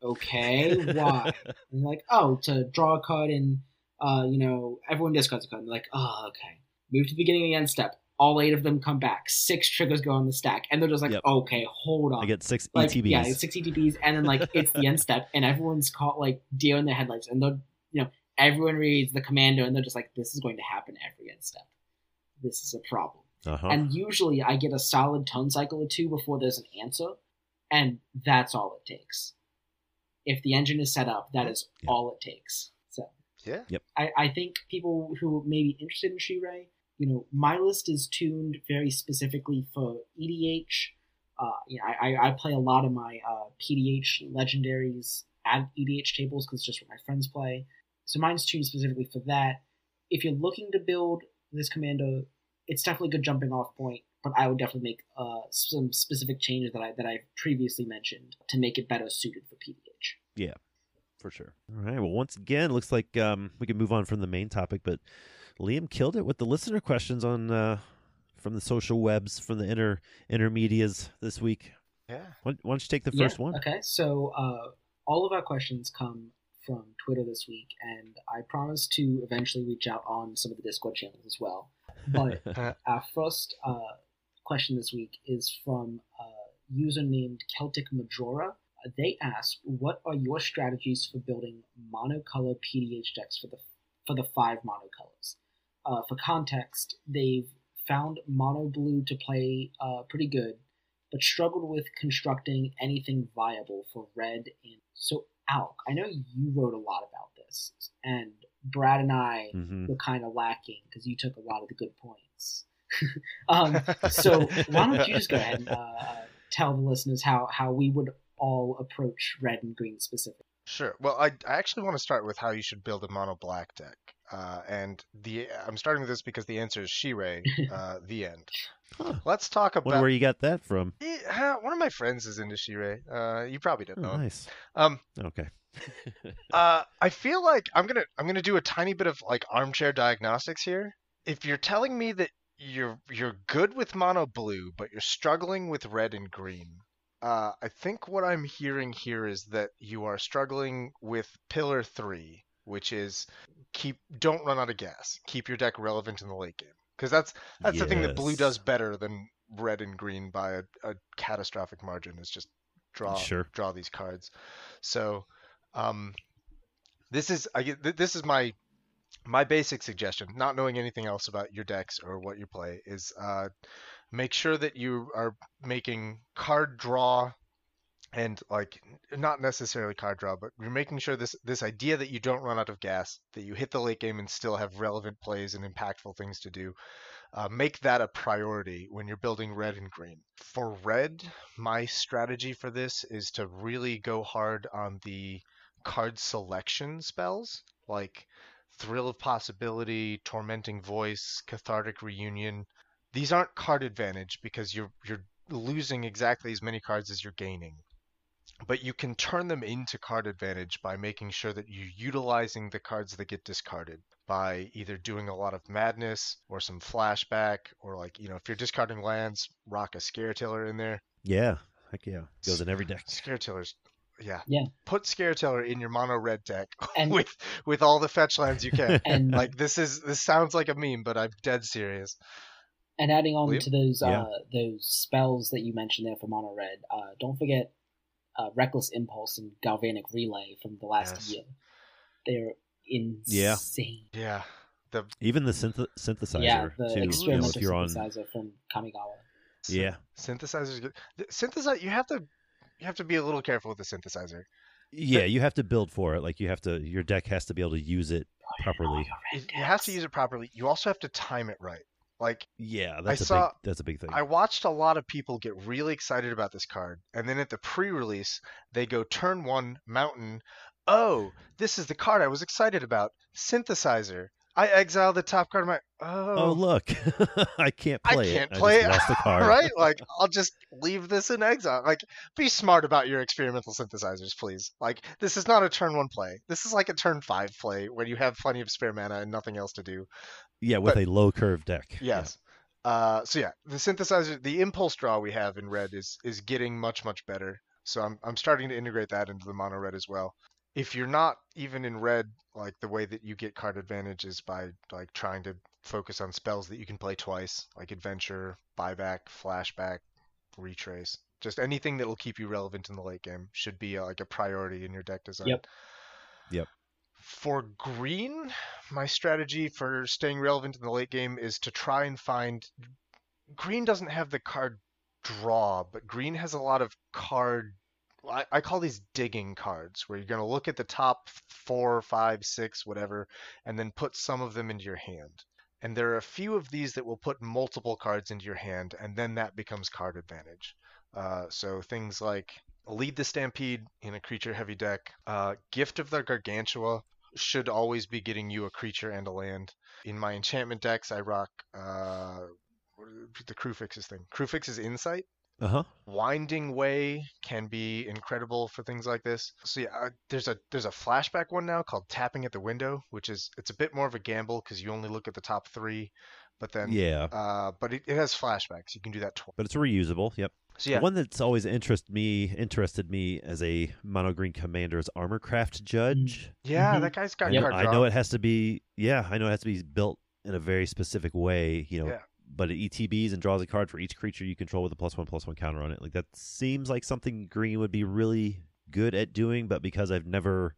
okay, why? and you're like, oh, to draw a card and uh, you know, everyone discards a card. And they're like, oh, okay. Move to the beginning of the end step. All eight of them come back. Six triggers go on the stack, and they're just like, Yep. okay, hold on I get six like ETBs. yeah, six ETBs, and then like it's the end step, and everyone's caught like deer in their headlights, and they're you know everyone reads the commando, and they're just like, this is going to happen every end step. This is a problem, uh-huh. and usually I get a solid tone cycle or two before there's an answer, and that's all it takes. If the engine is set up, that is Yeah. all it takes. So Yeah. yep. I, I think people who may be interested in Shirei, you know, my list is tuned very specifically for EDH. Uh, you know, I, I, I play a lot of my uh, PDH legendaries at EDH tables because it's just what my friends play. So mine's tuned specifically for that. If you're looking to build this commando, it's definitely a good jumping off point. But I would definitely make uh, some specific changes that I that I previously mentioned to make it better suited for PDH. Yeah, for sure. All right. Well, once again, looks like um, we can move on from the main topic, but Liam killed it with the listener questions on uh, from the social webs, from the inner intermedias this week. Yeah. Why, why don't you take the Yeah, first one? Okay, so uh, all of our questions come from Twitter this week, and I promise to eventually reach out on some of the Discord channels as well. But our first uh, question this week is from a user named Celtic Majora. Uh, They ask, "What are your strategies for building monocolor PDH decks for the for the five monocolors?" Uh, for context, they've found mono blue to play uh, pretty good, but struggled with constructing anything viable for red and so Alk, I know you wrote a lot about this, and Brad and I hmm were kind of lacking because you took a lot of the good points. um, so why don't you just go ahead and uh, tell the listeners how, how we would all approach red and green specifically? Sure. Well, I, I actually want to start with how you should build a mono black deck. Uh, and the I'm starting with this because the answer is Shirei, uh, the end. Huh. Let's talk Wonder about. where you got that from. Yeah, one of my friends is into Shirei. Uh, you probably don't Oh, know. him. nice. Um, Okay. uh, I feel like I'm gonna I'm gonna do a tiny bit of like armchair diagnostics here. If you're telling me that you're you're good with mono blue, but you're struggling with red and green, uh, I think what I'm hearing here is that you are struggling with pillar three, which is keep don't run out of gas. Keep your deck relevant in the late game, because that's that's the thing that blue does better than red and green by a, a catastrophic margin. Is just draw Sure. draw these cards. So, um, this is I this is my my basic suggestion. Not knowing anything else about your decks or what you play is uh, make sure that you are making card draw and like not necessarily card draw, but you're making sure this this idea that you don't run out of gas, that you hit the late game and still have relevant plays and impactful things to do. Uh, make that a priority when you're building red and green. For red, my strategy for this is to really go hard on the card selection spells like Thrill of Possibility, Tormenting Voice, Cathartic Reunion. These aren't card advantage because you're you're losing exactly as many cards as you're gaining. But you can turn them into card advantage by making sure that you're utilizing the cards that get discarded by either doing a lot of madness or some flashback or like, you know, if you're discarding lands, rock a Scaretiller in there. Yeah. Heck yeah. Goes in every deck. Scaretillers yeah. Yeah. Put Scaretiller in your mono red deck And- with with all the fetch lands you can. And like this is this sounds like a meme, but I'm dead serious. And adding on William? to those Yeah. uh, those spells that you mentioned there for Mono Red, uh, don't forget uh, Reckless Impulse and Galvanic Relay from the last Yes. year. They're insane. Yeah. The Even the synth- synthesizer Yeah, the too. You know, experimental if you're on, synthesizer from Kamigawa. yeah, synthesizer's good. The synthesizer you have to you have to be a little careful with the synthesizer. yeah, you have to build for it. Like you have to, your deck has to be able to use it properly. It, you have to use it properly. You also have to time it right. Like Yeah, that's a saw- big. That's a big thing. I watched a lot of people get really excited about this card, and then at the pre-release, they go turn one mountain. Oh, this is the card I was excited about. Synthesizer. I exile the top card of my. oh Oh, look, I can't play it. I can't it. play I just it. lost the card. right? Like I'll just leave this in exile. Like be smart about your experimental synthesizers, please. Like this is not a turn one play. This is like a turn five play when you have plenty of spare mana and nothing else to do. Yeah, with But- a low curve deck. Yeah. Yes. Uh, so yeah, the synthesizer, the impulse draw we have in red is is getting much much better. So I'm I'm starting to integrate that into the mono red as well. If you're not even in red, like the way that you get card advantage is by like trying to focus on spells that you can play twice, like adventure, buyback, flashback, retrace. Just anything that will keep you relevant in the late game should be uh, like a priority in your deck design. Yep. Yep. For green, my strategy for staying relevant in the late game is to try and find. Green doesn't have the card draw, but green has a lot of card. I, I call these digging cards, where you're going to look at the top four, five, six, whatever, and then put some of them into your hand. And there are a few of these that will put multiple cards into your hand, and then that becomes card advantage. Uh, so things like Lead the Stampede in a creature heavy deck, uh, Gift of the Gargantua should always be getting you a creature and a land. In my enchantment decks, I rock uh, the Kruphix's thing. Kruphix's Insight. Uh huh. Winding Way can be incredible for things like this. So yeah, uh, there's a there's a flashback one now called Tapping at the Window, which is it's a bit more of a gamble because you only look at the top three, but then Yeah, uh, but it, it has flashbacks. You can do that twice. but it's reusable. Yep. So yeah, One that's always interested me interested me as a mono green commander is Armorcraft Judge. yeah, Mhm. that guy's got I know, card I know it has to be yeah, I know it has to be built in a very specific way, you know. Yeah. But it ETBs and draws a card for each creature you control with a plus one plus one counter on it. Like that seems like something green would be really good at doing, but because I've never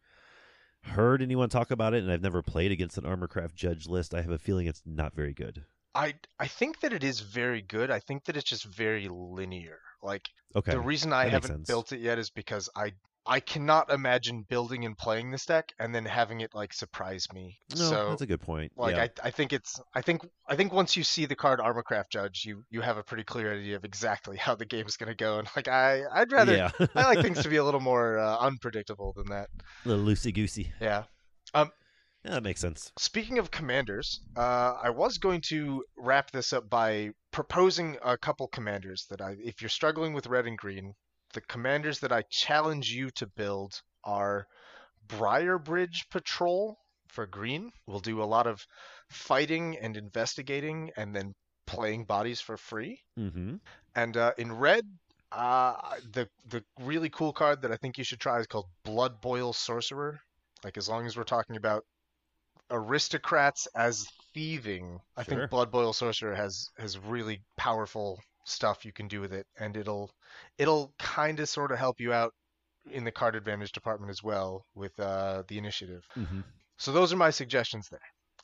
heard anyone talk about it and I've never played against an Armorcraft Judge list, I have a feeling it's not very good. I I think that it is very good. I think that it's just very linear. Like Okay. the reason I haven't sense. built it yet is because I I cannot imagine building and playing this deck and then having it like surprise me. no, so that's a good point. like yeah. I, I think it's I think I think once you see the card Armorcraft Judge, you you have a pretty clear idea of exactly how the game's gonna go. And like I I'd rather yeah. I like things to be a little more uh, unpredictable than that. a little loosey goosey. Yeah. Yeah, that makes sense. Speaking of commanders, uh, I was going to wrap this up by proposing a couple commanders that I, if you're struggling with red and green, the commanders that I challenge you to build are Briarbridge Patrol for green. We'll do a lot of fighting and investigating, and then playing bodies for free. Mm-hmm. And uh, in red, uh, the the really cool card that I think you should try is called Blood Boil Sorcerer. Like as long as we're talking about aristocrats as thieving, I Sure. think Blood Boil Sorcerer has has really powerful stuff you can do with it, and it'll it'll kind of sort of help you out in the card advantage department as well with uh, the initiative. Mm-hmm. So those are my suggestions there,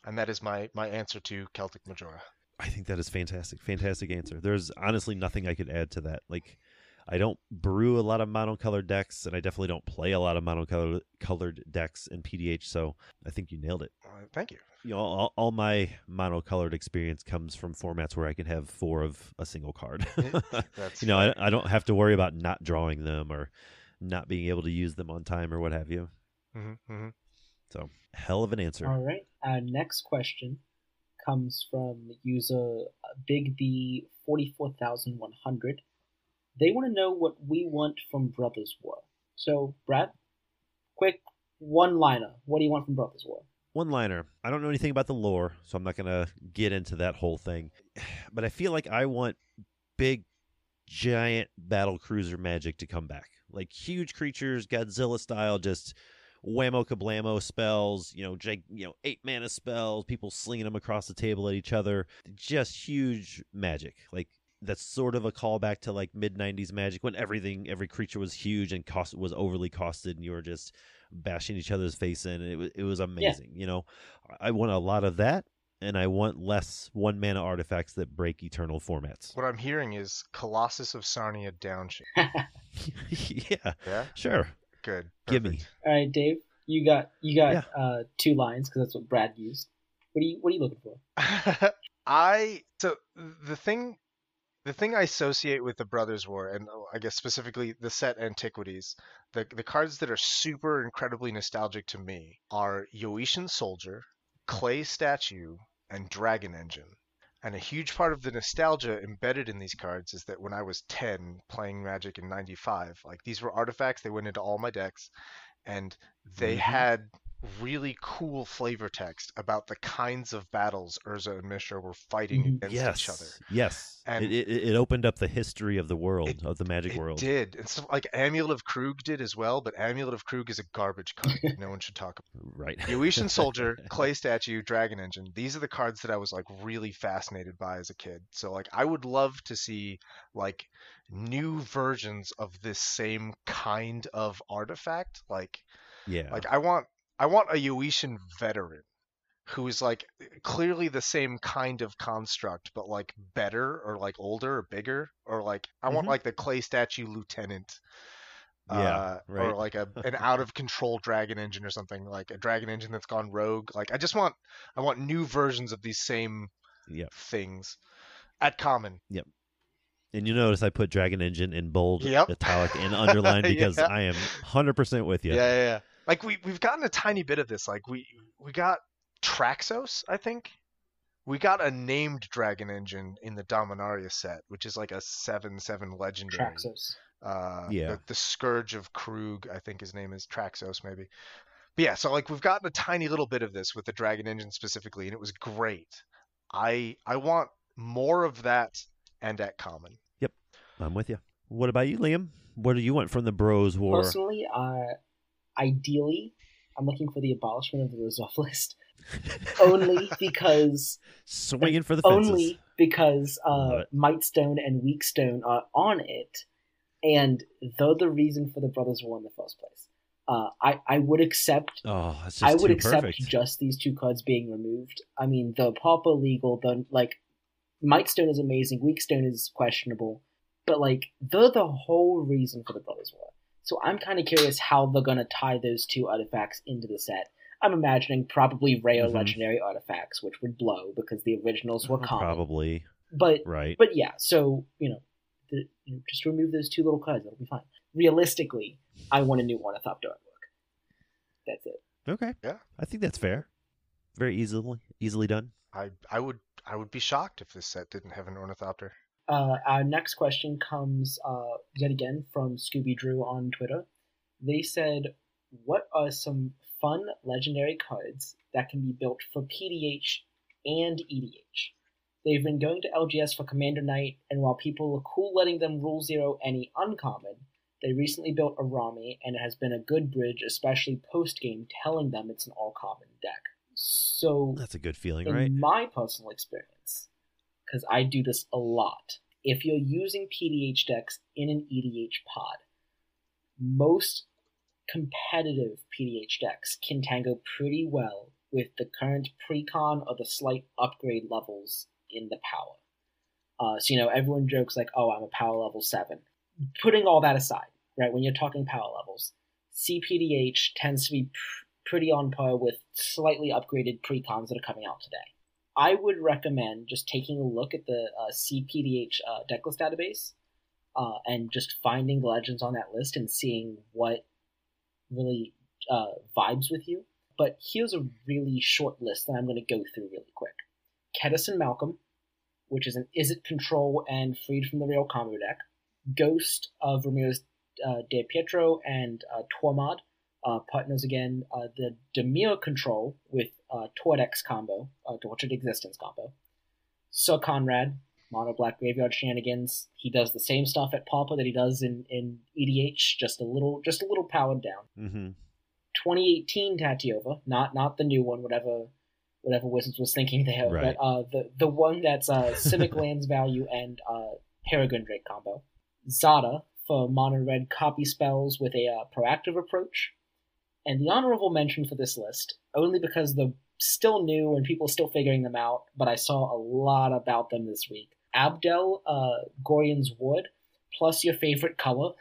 and that is my my answer to Celtic Majora. I think that is fantastic. Fantastic answer. There's honestly nothing I could add to that. Like, I don't brew a lot of monocolored decks, and I definitely don't play a lot of monocolored colored decks in PDH. So I think you nailed it. Uh, thank you. You know, all, all my monocolored experience comes from formats where I can have four of a single card. That's you know, I, I don't have to worry about not drawing them or not being able to use them on time or what have you. hmm hmm So, hell of an answer. All right. Our next question comes from user Big B forty four thousand one hundred. They want to know what we want from Brothers War. So, Brad, quick one liner. What do you want from Brothers War? One liner. I don't know anything about the lore, so I'm not going to get into that whole thing. But I feel like I want big, giant battle cruiser magic to come back. Like huge creatures, Godzilla style, just whammo kablamo spells, you know, you know, eight mana spells, people slinging them across the table at each other. Just huge magic. Like that's sort of a callback to like mid 90s magic when everything every creature was huge and cost was overly costed and you were just bashing each other's face in and it was it was amazing you know i want a lot of that and i want less one mana artifacts that break eternal formats What I'm hearing is Colossus of Sardia downshift. yeah Yeah, sure good. Gimme. All right, Dave, you got you got Yeah. uh, two lines because that's what Brad used. What are you What are you looking for? I so the thing the thing I associate with the Brothers War, and oh, I guess specifically the set Antiquities, the the cards that are super incredibly nostalgic to me are Yotian Soldier, Clay Statue, and Dragon Engine. And a huge part of the nostalgia embedded in these cards is that when I was 10 playing Magic in 95, like these were artifacts, they went into all my decks, and they Mhm. had really cool flavor text about the kinds of battles Urza and Mishra were fighting Mhm. against yes each other. yes And it, it, it opened up the history of the world It- of the magic It world did. It's like Amulet of Kroog did as well, but Amulet of Kroog is a garbage card. no one should talk about. right Yotian Soldier, Clay Statue, Dragon Engine. These are the cards that I was like really fascinated by as a kid. So like I would love to see like new versions of this same kind of artifact. Like yeah like I want I want a Yotian veteran who is like clearly the same kind of construct, but like better or like older or bigger, or like I want Mhm. like the clay statue lieutenant. Yeah, uh, Or like a an out of control dragon engine or something like a dragon engine that's gone rogue. Like I just want I want new versions of these same Yep. things at common. Yep. And you notice i put dragon engine in bold Yep. italic and underlined because Yeah. i am 100% with you Yeah, yeah, yeah. Like we we've gotten a tiny bit of this. Like we we got Traxos, I think. We got a named dragon engine in the Dominaria set, which is like a seven seven legendary. Traxos. Uh, Yeah. The, the Scourge of Kroog, I think his name is Traxos, maybe. But yeah, so like we've gotten a tiny little bit of this with the dragon engine specifically, and it was great. I I want more of that and at common. Yep, I'm with you what about you liam what do you want from the bros war Personally, uh, ideally, I'm looking for the abolishment of the reserved list only because swinging for the fences only because uh, it. Mightstone and Weakstone are on it, and they're the reason for the Brothers War in the first place. Uh, I I would accept oh I would accept perfect just these two cards being removed. I mean, the pauper legal, the like Might Stone is amazing. Weak Stone is questionable, but like they're the whole reason for the Brothers War. So I'm kind of curious how they're gonna tie those two artifacts into the set. I'm imagining probably rare Mhm. legendary artifacts, which would blow because the originals were common. Probably But right. but yeah, so you know, the, you know, just remove those two little cards. That'll be fine. Realistically, I want a new Ornithopter artwork. That's it. Okay. Yeah. I think that's fair. Very easily easily done. I I would I would be shocked if this set didn't have an ornithopter. Uh, our next question comes uh, yet again from Scooby Drew on Twitter. They said, "What are some fun legendary cards that can be built for PDH and EDH?" They've been going to LGS for Commander Night, and while people are cool letting them rule zero any uncommon, they recently built a Rami, and it has been a good bridge, especially post game, telling them it's an all common deck. So That's a good feeling, in right? my personal experience, because I do this a lot, if you're using PDH decks in an EDH pod, most competitive PDH decks can tango pretty well with the current precon or the slight upgrade levels in the power. Uh, so, you know, everyone jokes like, oh, I'm a power level 7. Putting all that aside, right, when you're talking power levels, CPDH tends to be pr- pretty on par with slightly upgraded precons that are coming out today. I would recommend just taking a look at the uh, CPDH uh, decklist database uh, and just finding legends on that list and seeing what really uh, vibes with you. But here's a really short list that I'm going to go through really quick. Kedison Malcolm, which is an Izzet Control and Freed from the Real combo deck. Ghost of Ramirez uh, DePietro and uh, Tormod, uh, partners again. Uh, the Dimir Control with uh, Tordex combo, uh, Tortured Existence combo. Syr Konrad, Mono Black Graveyard Shenanigans. He does the same stuff at Pauper that he does in, in EDH, just a little just a little powered down. Mm-hmm. 2018 Tatyova, not not the new one, whatever whatever Wizards was thinking there, Right. but uh, the the one that's uh, Simic Lands Value and uh, Peregrine Drake combo. Zada for mono red copy spells with a uh, proactive approach, and the honorable mention for this list only because they're still new and people are still figuring them out, but I saw a lot about them this week. Abdel uh, Gorion's Ward plus your favorite color.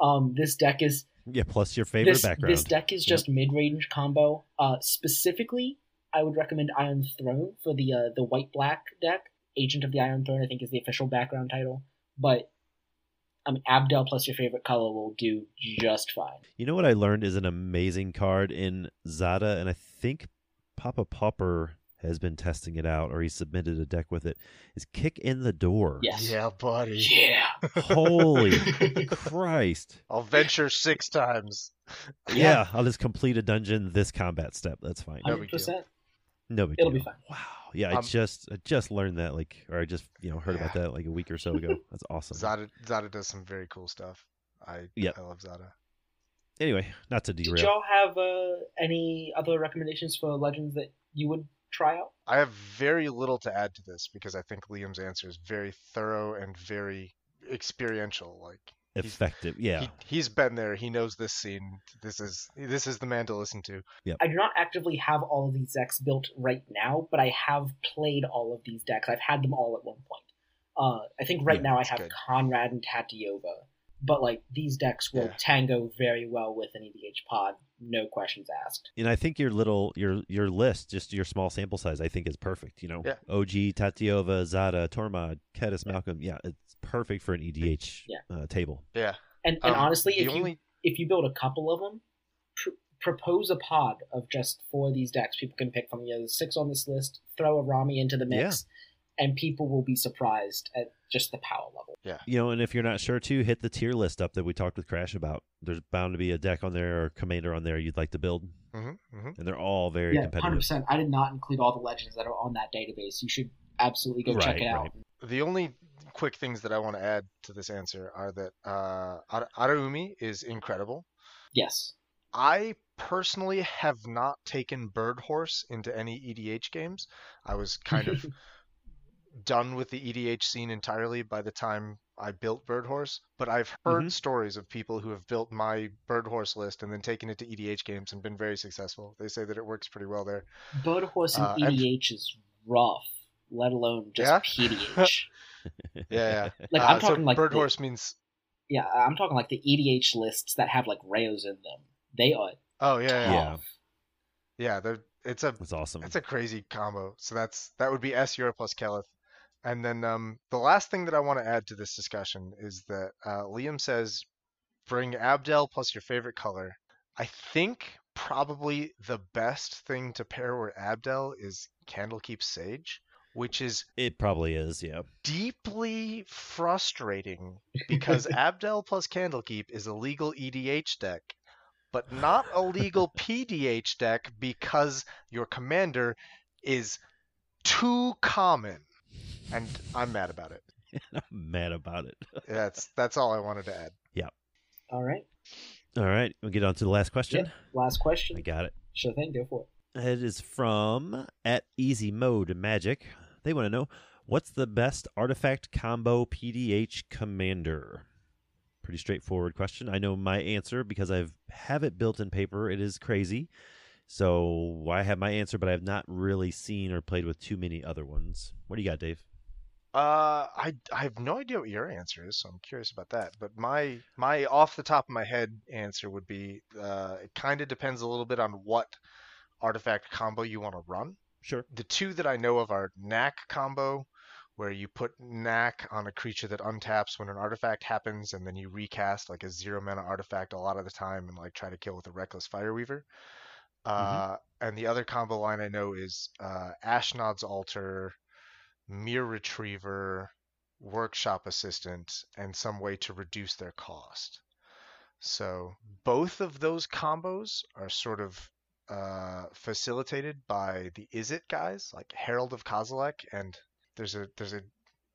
Um, this deck is Yeah. Plus your favorite this, background. This deck is just mid-range combo. Uh, specifically, I would recommend Iron Throne for the uh, the white black deck. Agent of the Iron Throne, I think, is the official background title. But I mean, Abdel plus your favorite color will do just fine. You know what I learned is an amazing card in Zada, and I think Papa Popper has been testing it out, or he submitted a deck with it. Is Kick in the Door? Yes. Yeah, buddy. Yeah. Holy Christ! I'll venture six times. Yeah. I'll just complete a dungeon this combat step. That's fine. Hundred percent. No big It'll deal. be fine. Wow. Yeah, I Um, just I just learned that like, or I just you know heard about that like a week or so ago. That's awesome. Zada Zada does some very cool stuff. I Yep. I love Zada. Anyway, not to derail Did derail. y'all have uh, any other recommendations for legends that you would try out? I have very little to add to this because I think Liam's answer is very thorough and very experiential. Like he's- Effective. Yeah. he, he's been there. He knows this scene. This is this is the man to listen to. I do not actively have all of these decks built right now, but I have played all of these decks. I've had them all at one point. Uh, I think right Yeah, now I have good. Konrad and Tatyova, but like these decks will Yeah. tango very well with an EDH pod, no questions asked. and I think your little your your list, just your small sample size, I think is perfect. You know, Yeah. OG, Tatyova, Zada, Tormod, Kediss, Malcolm. Yeah, it's perfect for an EDH Yeah. uh, table. Yeah. And and Um, honestly, the if you only if you build a couple of them, pr- propose a pod of just four of these decks people can pick from. You know, there's six on this list. Throw a Rami into the mix, and people will be surprised at just the power level. Yeah. You know, and if you're not sure to hit the tier list up that we talked with Crash about. There's bound to be a deck on there or commander on there you'd like to build, hmm hmm and they're all very yeah, hundred competitive. percent. I did not include all the legends that are on that database. You should absolutely go check Right, it out. right. The only quick things that I want to add to this answer are that uh, Ara- Araumi is incredible. Yes. I personally have not taken Bird Horse into any EDH games. I was kind of done with the EDH scene entirely by the time I built Bird Horse, but I've heard Mhm. stories of people who have built my Bird Horse list and then taken it to EDH games and been very successful. They say that it works pretty well there. Bird Horse in Uh, and- EDH is rough. let alone just Yeah? PDH. Yeah, yeah. Like Uh, I'm so talking like bird the- horse means. yeah, I'm talking like the EDH lists that have like Rayos in them. They are Oh yeah, yeah, yeah. Yeah. they're, it's a it's awesome. it's a crazy combo. So that's that would be Esior plus Keleth. And then um, the last thing that I want to add to this discussion is that uh, Liam says bring Abdel plus your favorite color. I think probably the best thing to pair with Abdel is Candlekeep Sage, which is It probably is, yeah. deeply frustrating because Abdel plus Candlekeep is a legal EDH deck, but not a legal PDH deck because your commander is too common. And I'm mad about it. I'm mad about it. That's that's all I wanted to add. Yeah. All right. All right, we'll get on to the last question. Yep. Last question. I got it. Sure thing. Go for it. It is from at Easy Mode Magic. They want to know what's the best artifact combo PDH commander. Pretty straightforward question. I know my answer because I've have it built in paper. It is crazy. So I have my answer, but I have not really seen or played with too many other ones. What do you got, Dave? Uh, I I have no idea what your answer is, so I'm curious about that. But my my off the top of my head answer would be uh, it kind of depends a little bit on what artifact combo you want to run. Sure. The two that I know of are Knack combo, where you put Knack on a creature that untaps when an artifact happens, and then you recast like a zero mana artifact a lot of the time and like try to kill with a Reckless Fireweaver. Uh, and the other combo line I know is uh, Ashnod's Altar, Myr Retriever, Workshop Assistant, and some way to reduce their cost. So both of those combos are sort of uh, facilitated by the Izzet guys, like Herald of Kozilek, and there's a there's a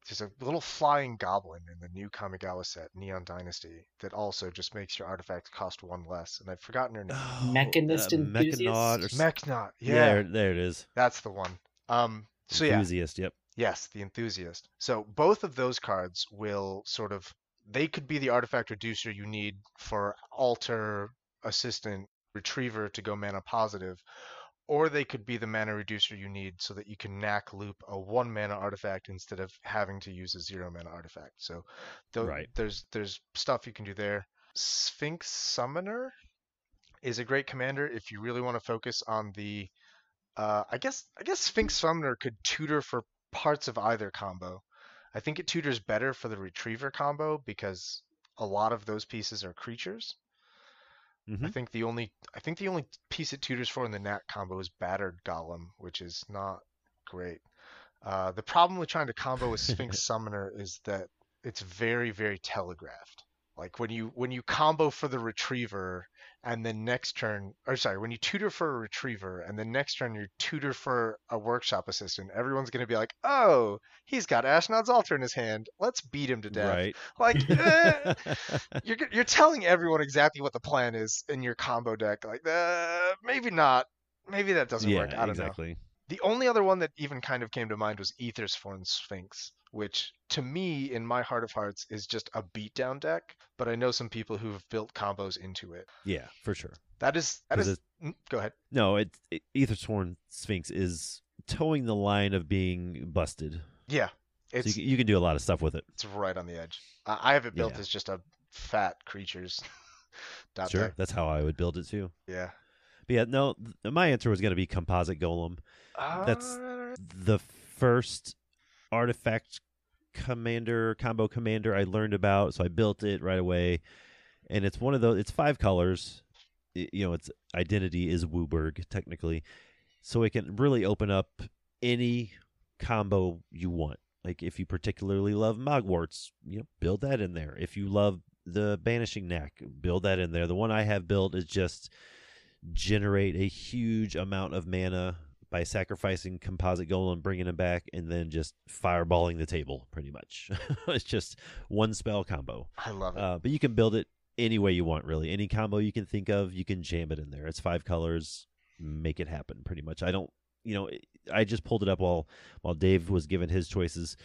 there's a little flying goblin in the new Kamigawa set, Neon Dynasty, that also just makes your artifacts cost one less. And I've forgotten her name. Mechanist uh, Mechanaut or enthusiast? s- yeah, Yeah, there, there it is. that's the one. Um, so yeah, Enthusiast. Yep. Yes, the enthusiast. So both of those cards will sort of they could be the artifact reducer you need for alter assistant retriever to go mana positive, or they could be the mana reducer you need so that you can knack loop a one mana artifact instead of having to use a zero mana artifact. So Right. there's there's stuff you can do there. Sphinx Summoner is a great commander if you really want to focus on the uh, I guess I guess Sphinx Summoner could tutor for parts of either combo. I think it tutors better for the Retriever combo because a lot of those pieces are creatures. I Mhm. think the only I think the only piece it tutors for in the Knack combo is Battered Golem, which is not great. Uh, the problem with trying to combo with Sphinx Summoner is that it's very very telegraphed. Like when you when you combo for the Retriever and then next turn or sorry when you tutor for a retriever and then next turn you tutor for a workshop assistant everyone's going to be like oh he's got ashnod's altar in his hand. Let's beat him to death. Right. like eh, you're, you're telling everyone exactly what the plan is in your combo deck like uh, maybe not. Maybe that doesn't yeah, work i don't know. exactly. The only other one that even kind of came to mind was Aethersworn Sphinx, which to me, in my heart of hearts, is just a beatdown deck. But I know some people who have built combos into it. Yeah, for sure. That is that is. mm, Go ahead. No, it, it Aethersworn Sphinx is towing the line of being busted. Yeah, So it's you, can- you can do a lot of stuff with it. it's right on the edge. I, I have it built Yeah. as just a fat creatures. sure, deck. that's how I would build it too. Yeah. But yeah, no, th- my answer was going to be composite golem. That's- The first artifact commander combo commander I learned about, so I built it right away, and it's one of those. It's five colors. I- you know, its identity is WUBRG technically, so it can really open up any combo you want. Like if you particularly love Mogwarts, you know, build that in there. If you love the Banishing Knack, build that in there. The one I have built is just generate a huge amount of mana by sacrificing Composite Golem, bringing him back, and then just fireballing the table. Pretty much, it's just one spell combo. I love it. Uh, but you can build it any way you want, really. Any combo you can think of, you can jam it in there. It's five colors, make it happen. Pretty much. I don't, you know, I just pulled it up while while Dave was given his choices.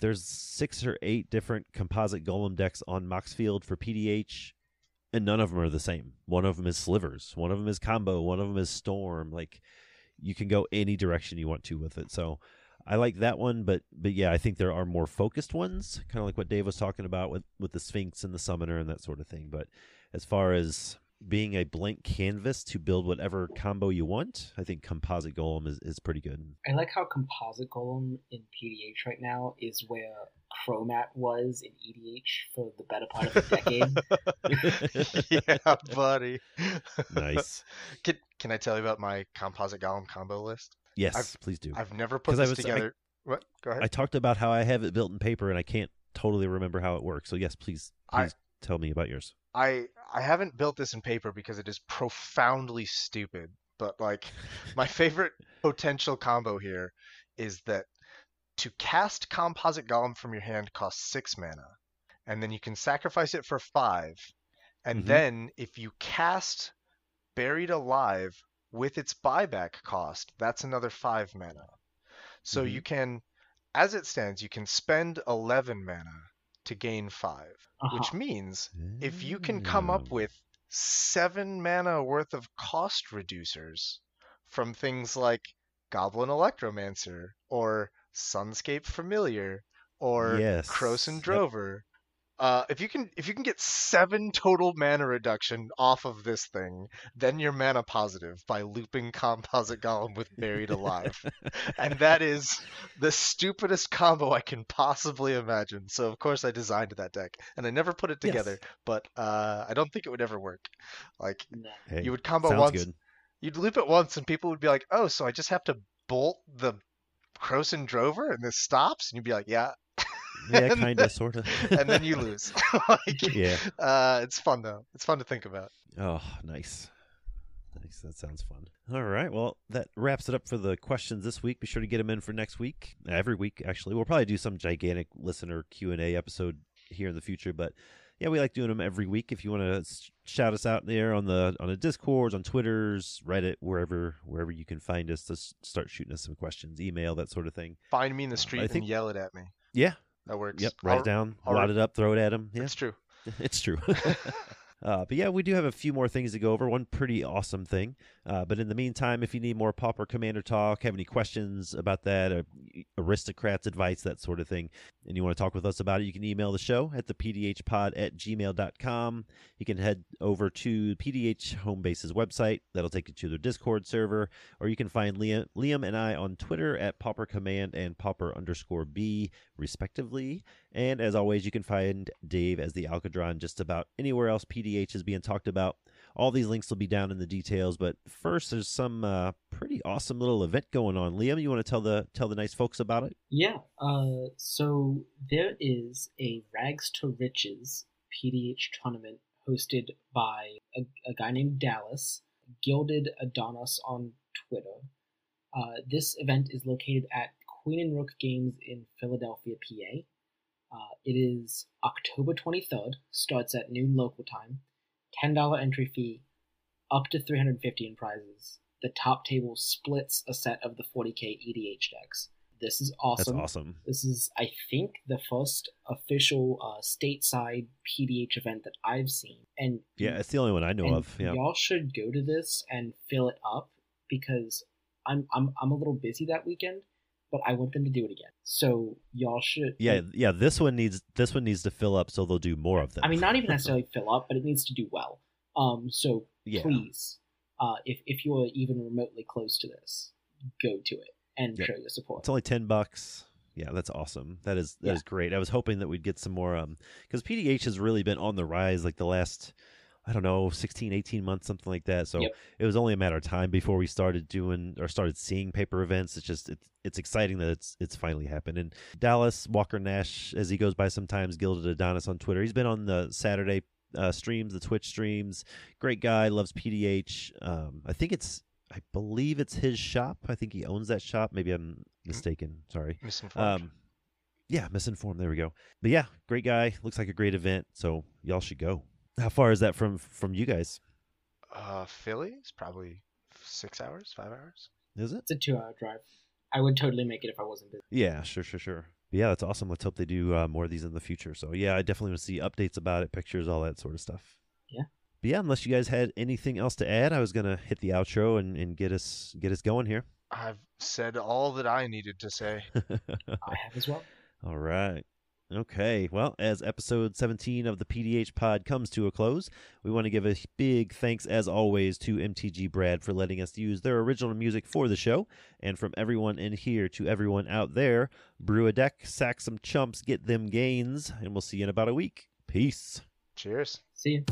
There's six or eight different composite golem decks on Moxfield for PDH, and none of them are the same. One of them is slivers, one of them is combo, one of them is storm. Like you can go any direction you want to with it. So I like that one, but but yeah, I think there are more focused ones, kind of like what Dave was talking about with with the Sphinx and the Summoner and that sort of thing. But as far as being a blank canvas to build whatever combo you want, I think Composite Golem is, is pretty good. I like how Composite Golem in PDH right now is where Cromat was in EDH for the better part of a decade. yeah, buddy. Nice. Can Can I tell you about my composite golem combo list? Yes, I've- please do. I've never put this was- I- together. what? Go ahead. I talked about how I have it built in paper and I can't totally remember how it works. So yes, please, I- please tell me about yours. I I haven't built this in paper because it is profoundly stupid. But like, my favorite potential combo here is that to cast Composite Golem from your hand costs six mana, and then you can sacrifice it for five, and Mhm. then if you cast Buried Alive with its buyback cost, that's another five mana. So Mhm. you can, as it stands, you can spend eleven mana to gain 5 which Uh-huh. means if you can come up with seven mana worth of cost reducers from things like Goblin Electromancer or Sunscape Familiar or yes, Krosan Yep. Drover. Uh, if you can if you can get seven total mana reduction off of this thing, then you're mana positive by looping Composite Golem with Buried Alive. and that is the stupidest combo I can possibly imagine. So of course I designed that deck, and I never put it Yes. together. But uh, I don't think it would ever work. Like Hey, you would combo sounds once, good. you'd loop it once, and people would be like, "Oh, so I just have to bolt the Krosan Drover, and this stops?" And you'd be like, "Yeah," Yeah, kind of, sort of. and then you lose. like, yeah. uh, it's fun though. It's fun to think about. Oh, nice. Nice. That sounds fun. All right. Well, that wraps it up for the questions this week. Be sure to get them in for next week. Every week, actually. We'll probably do some gigantic listener Q and A episode here in the future, but yeah, we like doing them every week. If you want to shout us out there on the on the Discords, on Twitters, Reddit, wherever wherever you can find us, to start shooting us some questions, email that sort of thing. Find me in the Uh, street I think- and yell it at me. Yeah. That works. Yep. Write I'll- it down, right. it up, throw it at him. Yeah. It's true. it's true. uh, but yeah, we do have a few more things to go over. One pretty awesome thing. Uh, but in the meantime, if you need more Pauper Commander talk, have any questions about that, or aristocrats advice, that sort of thing, and you want to talk with us about it, you can email the show at the pdhpod at gmail.com. You can head over to PDH Homebase's website. That'll take you to their Discord server, or you can find Liam, Liam and I on Twitter at Pauper Command and Pauper underscore B, respectively. And as always, you can find Dave as the Alcadron just about anywhere else PDH is being talked about. All these links will be down in the details, but first, there's some uh, pretty awesome little event going on. Liam, you want to tell the tell the nice folks about it? Yeah, uh, so there is a Rags to Riches PDH tournament hosted by a, a guy named Dallas, Gilded Adonis on Twitter. Uh, this event is located at Queen and Rook Games in Philadelphia, PA. Uh, it is October 23rd, starts at noon local time, $10 entry fee, up to 350 in prizes. The top table splits a set of the 40k EDH decks. This is awesome. That's awesome. This is, I think, the first official uh, stateside PDH event that I've seen. And Yeah, it's the only one I know of. Yeah. y'all should go to this and fill it up because I'm I'm I'm a little busy that weekend, but I want them to do it again. So y'all should. Yeah, yeah. This one needs this one needs to fill up, so they'll do more of them. I mean, not even necessarily fill up, but it needs to do well. Um, so yeah, please, uh, if if you are even remotely close to this, go to it and Yep. show your support. it's only ten bucks. Yeah, that's awesome. That is that is Yeah. great. I was hoping that we'd get some more um because PDH has really been on the rise like the last I don't know 16 18 months something like that. So Yep. it was only a matter of time before we started doing or started seeing paper events. It's just it's it's exciting that it's it's finally happened. And Dallas Walker Nash as he goes by sometimes Gilded Adonis on Twitter. He's been on the Saturday uh, streams, the Twitch streams. Great guy, loves PDH. Um, I think it's I believe it's his shop. I think he owns that shop. Maybe I'm mistaken. Sorry. Misinformed. Um, yeah, misinformed. There we go. But yeah, great guy. Looks like a great event. So y'all should go. How far is that from from you guys? uh, Philly is probably six hours, five hours. Is it? It's a two-hour drive. I would totally make it if I wasn't busy. Yeah, sure, sure, sure. But yeah, that's awesome. Let's hope they do uh, more of these in the future. So yeah, I definitely want to see updates about it, pictures, all that sort of stuff. Yeah. But yeah, unless you guys had anything else to add, I was gonna hit the outro and, and get us get us going here. I've said all that I needed to say. I have as well. All right. Okay, well, as episode 17 of the PDH pod comes to a close, we want to give a big thanks, as always, to MTG Brad for letting us use their original music for the show. And from everyone in here to everyone out there, brew a deck, sack some chumps, get them gains, and we'll see you in about a week. Peace. Cheers. See you.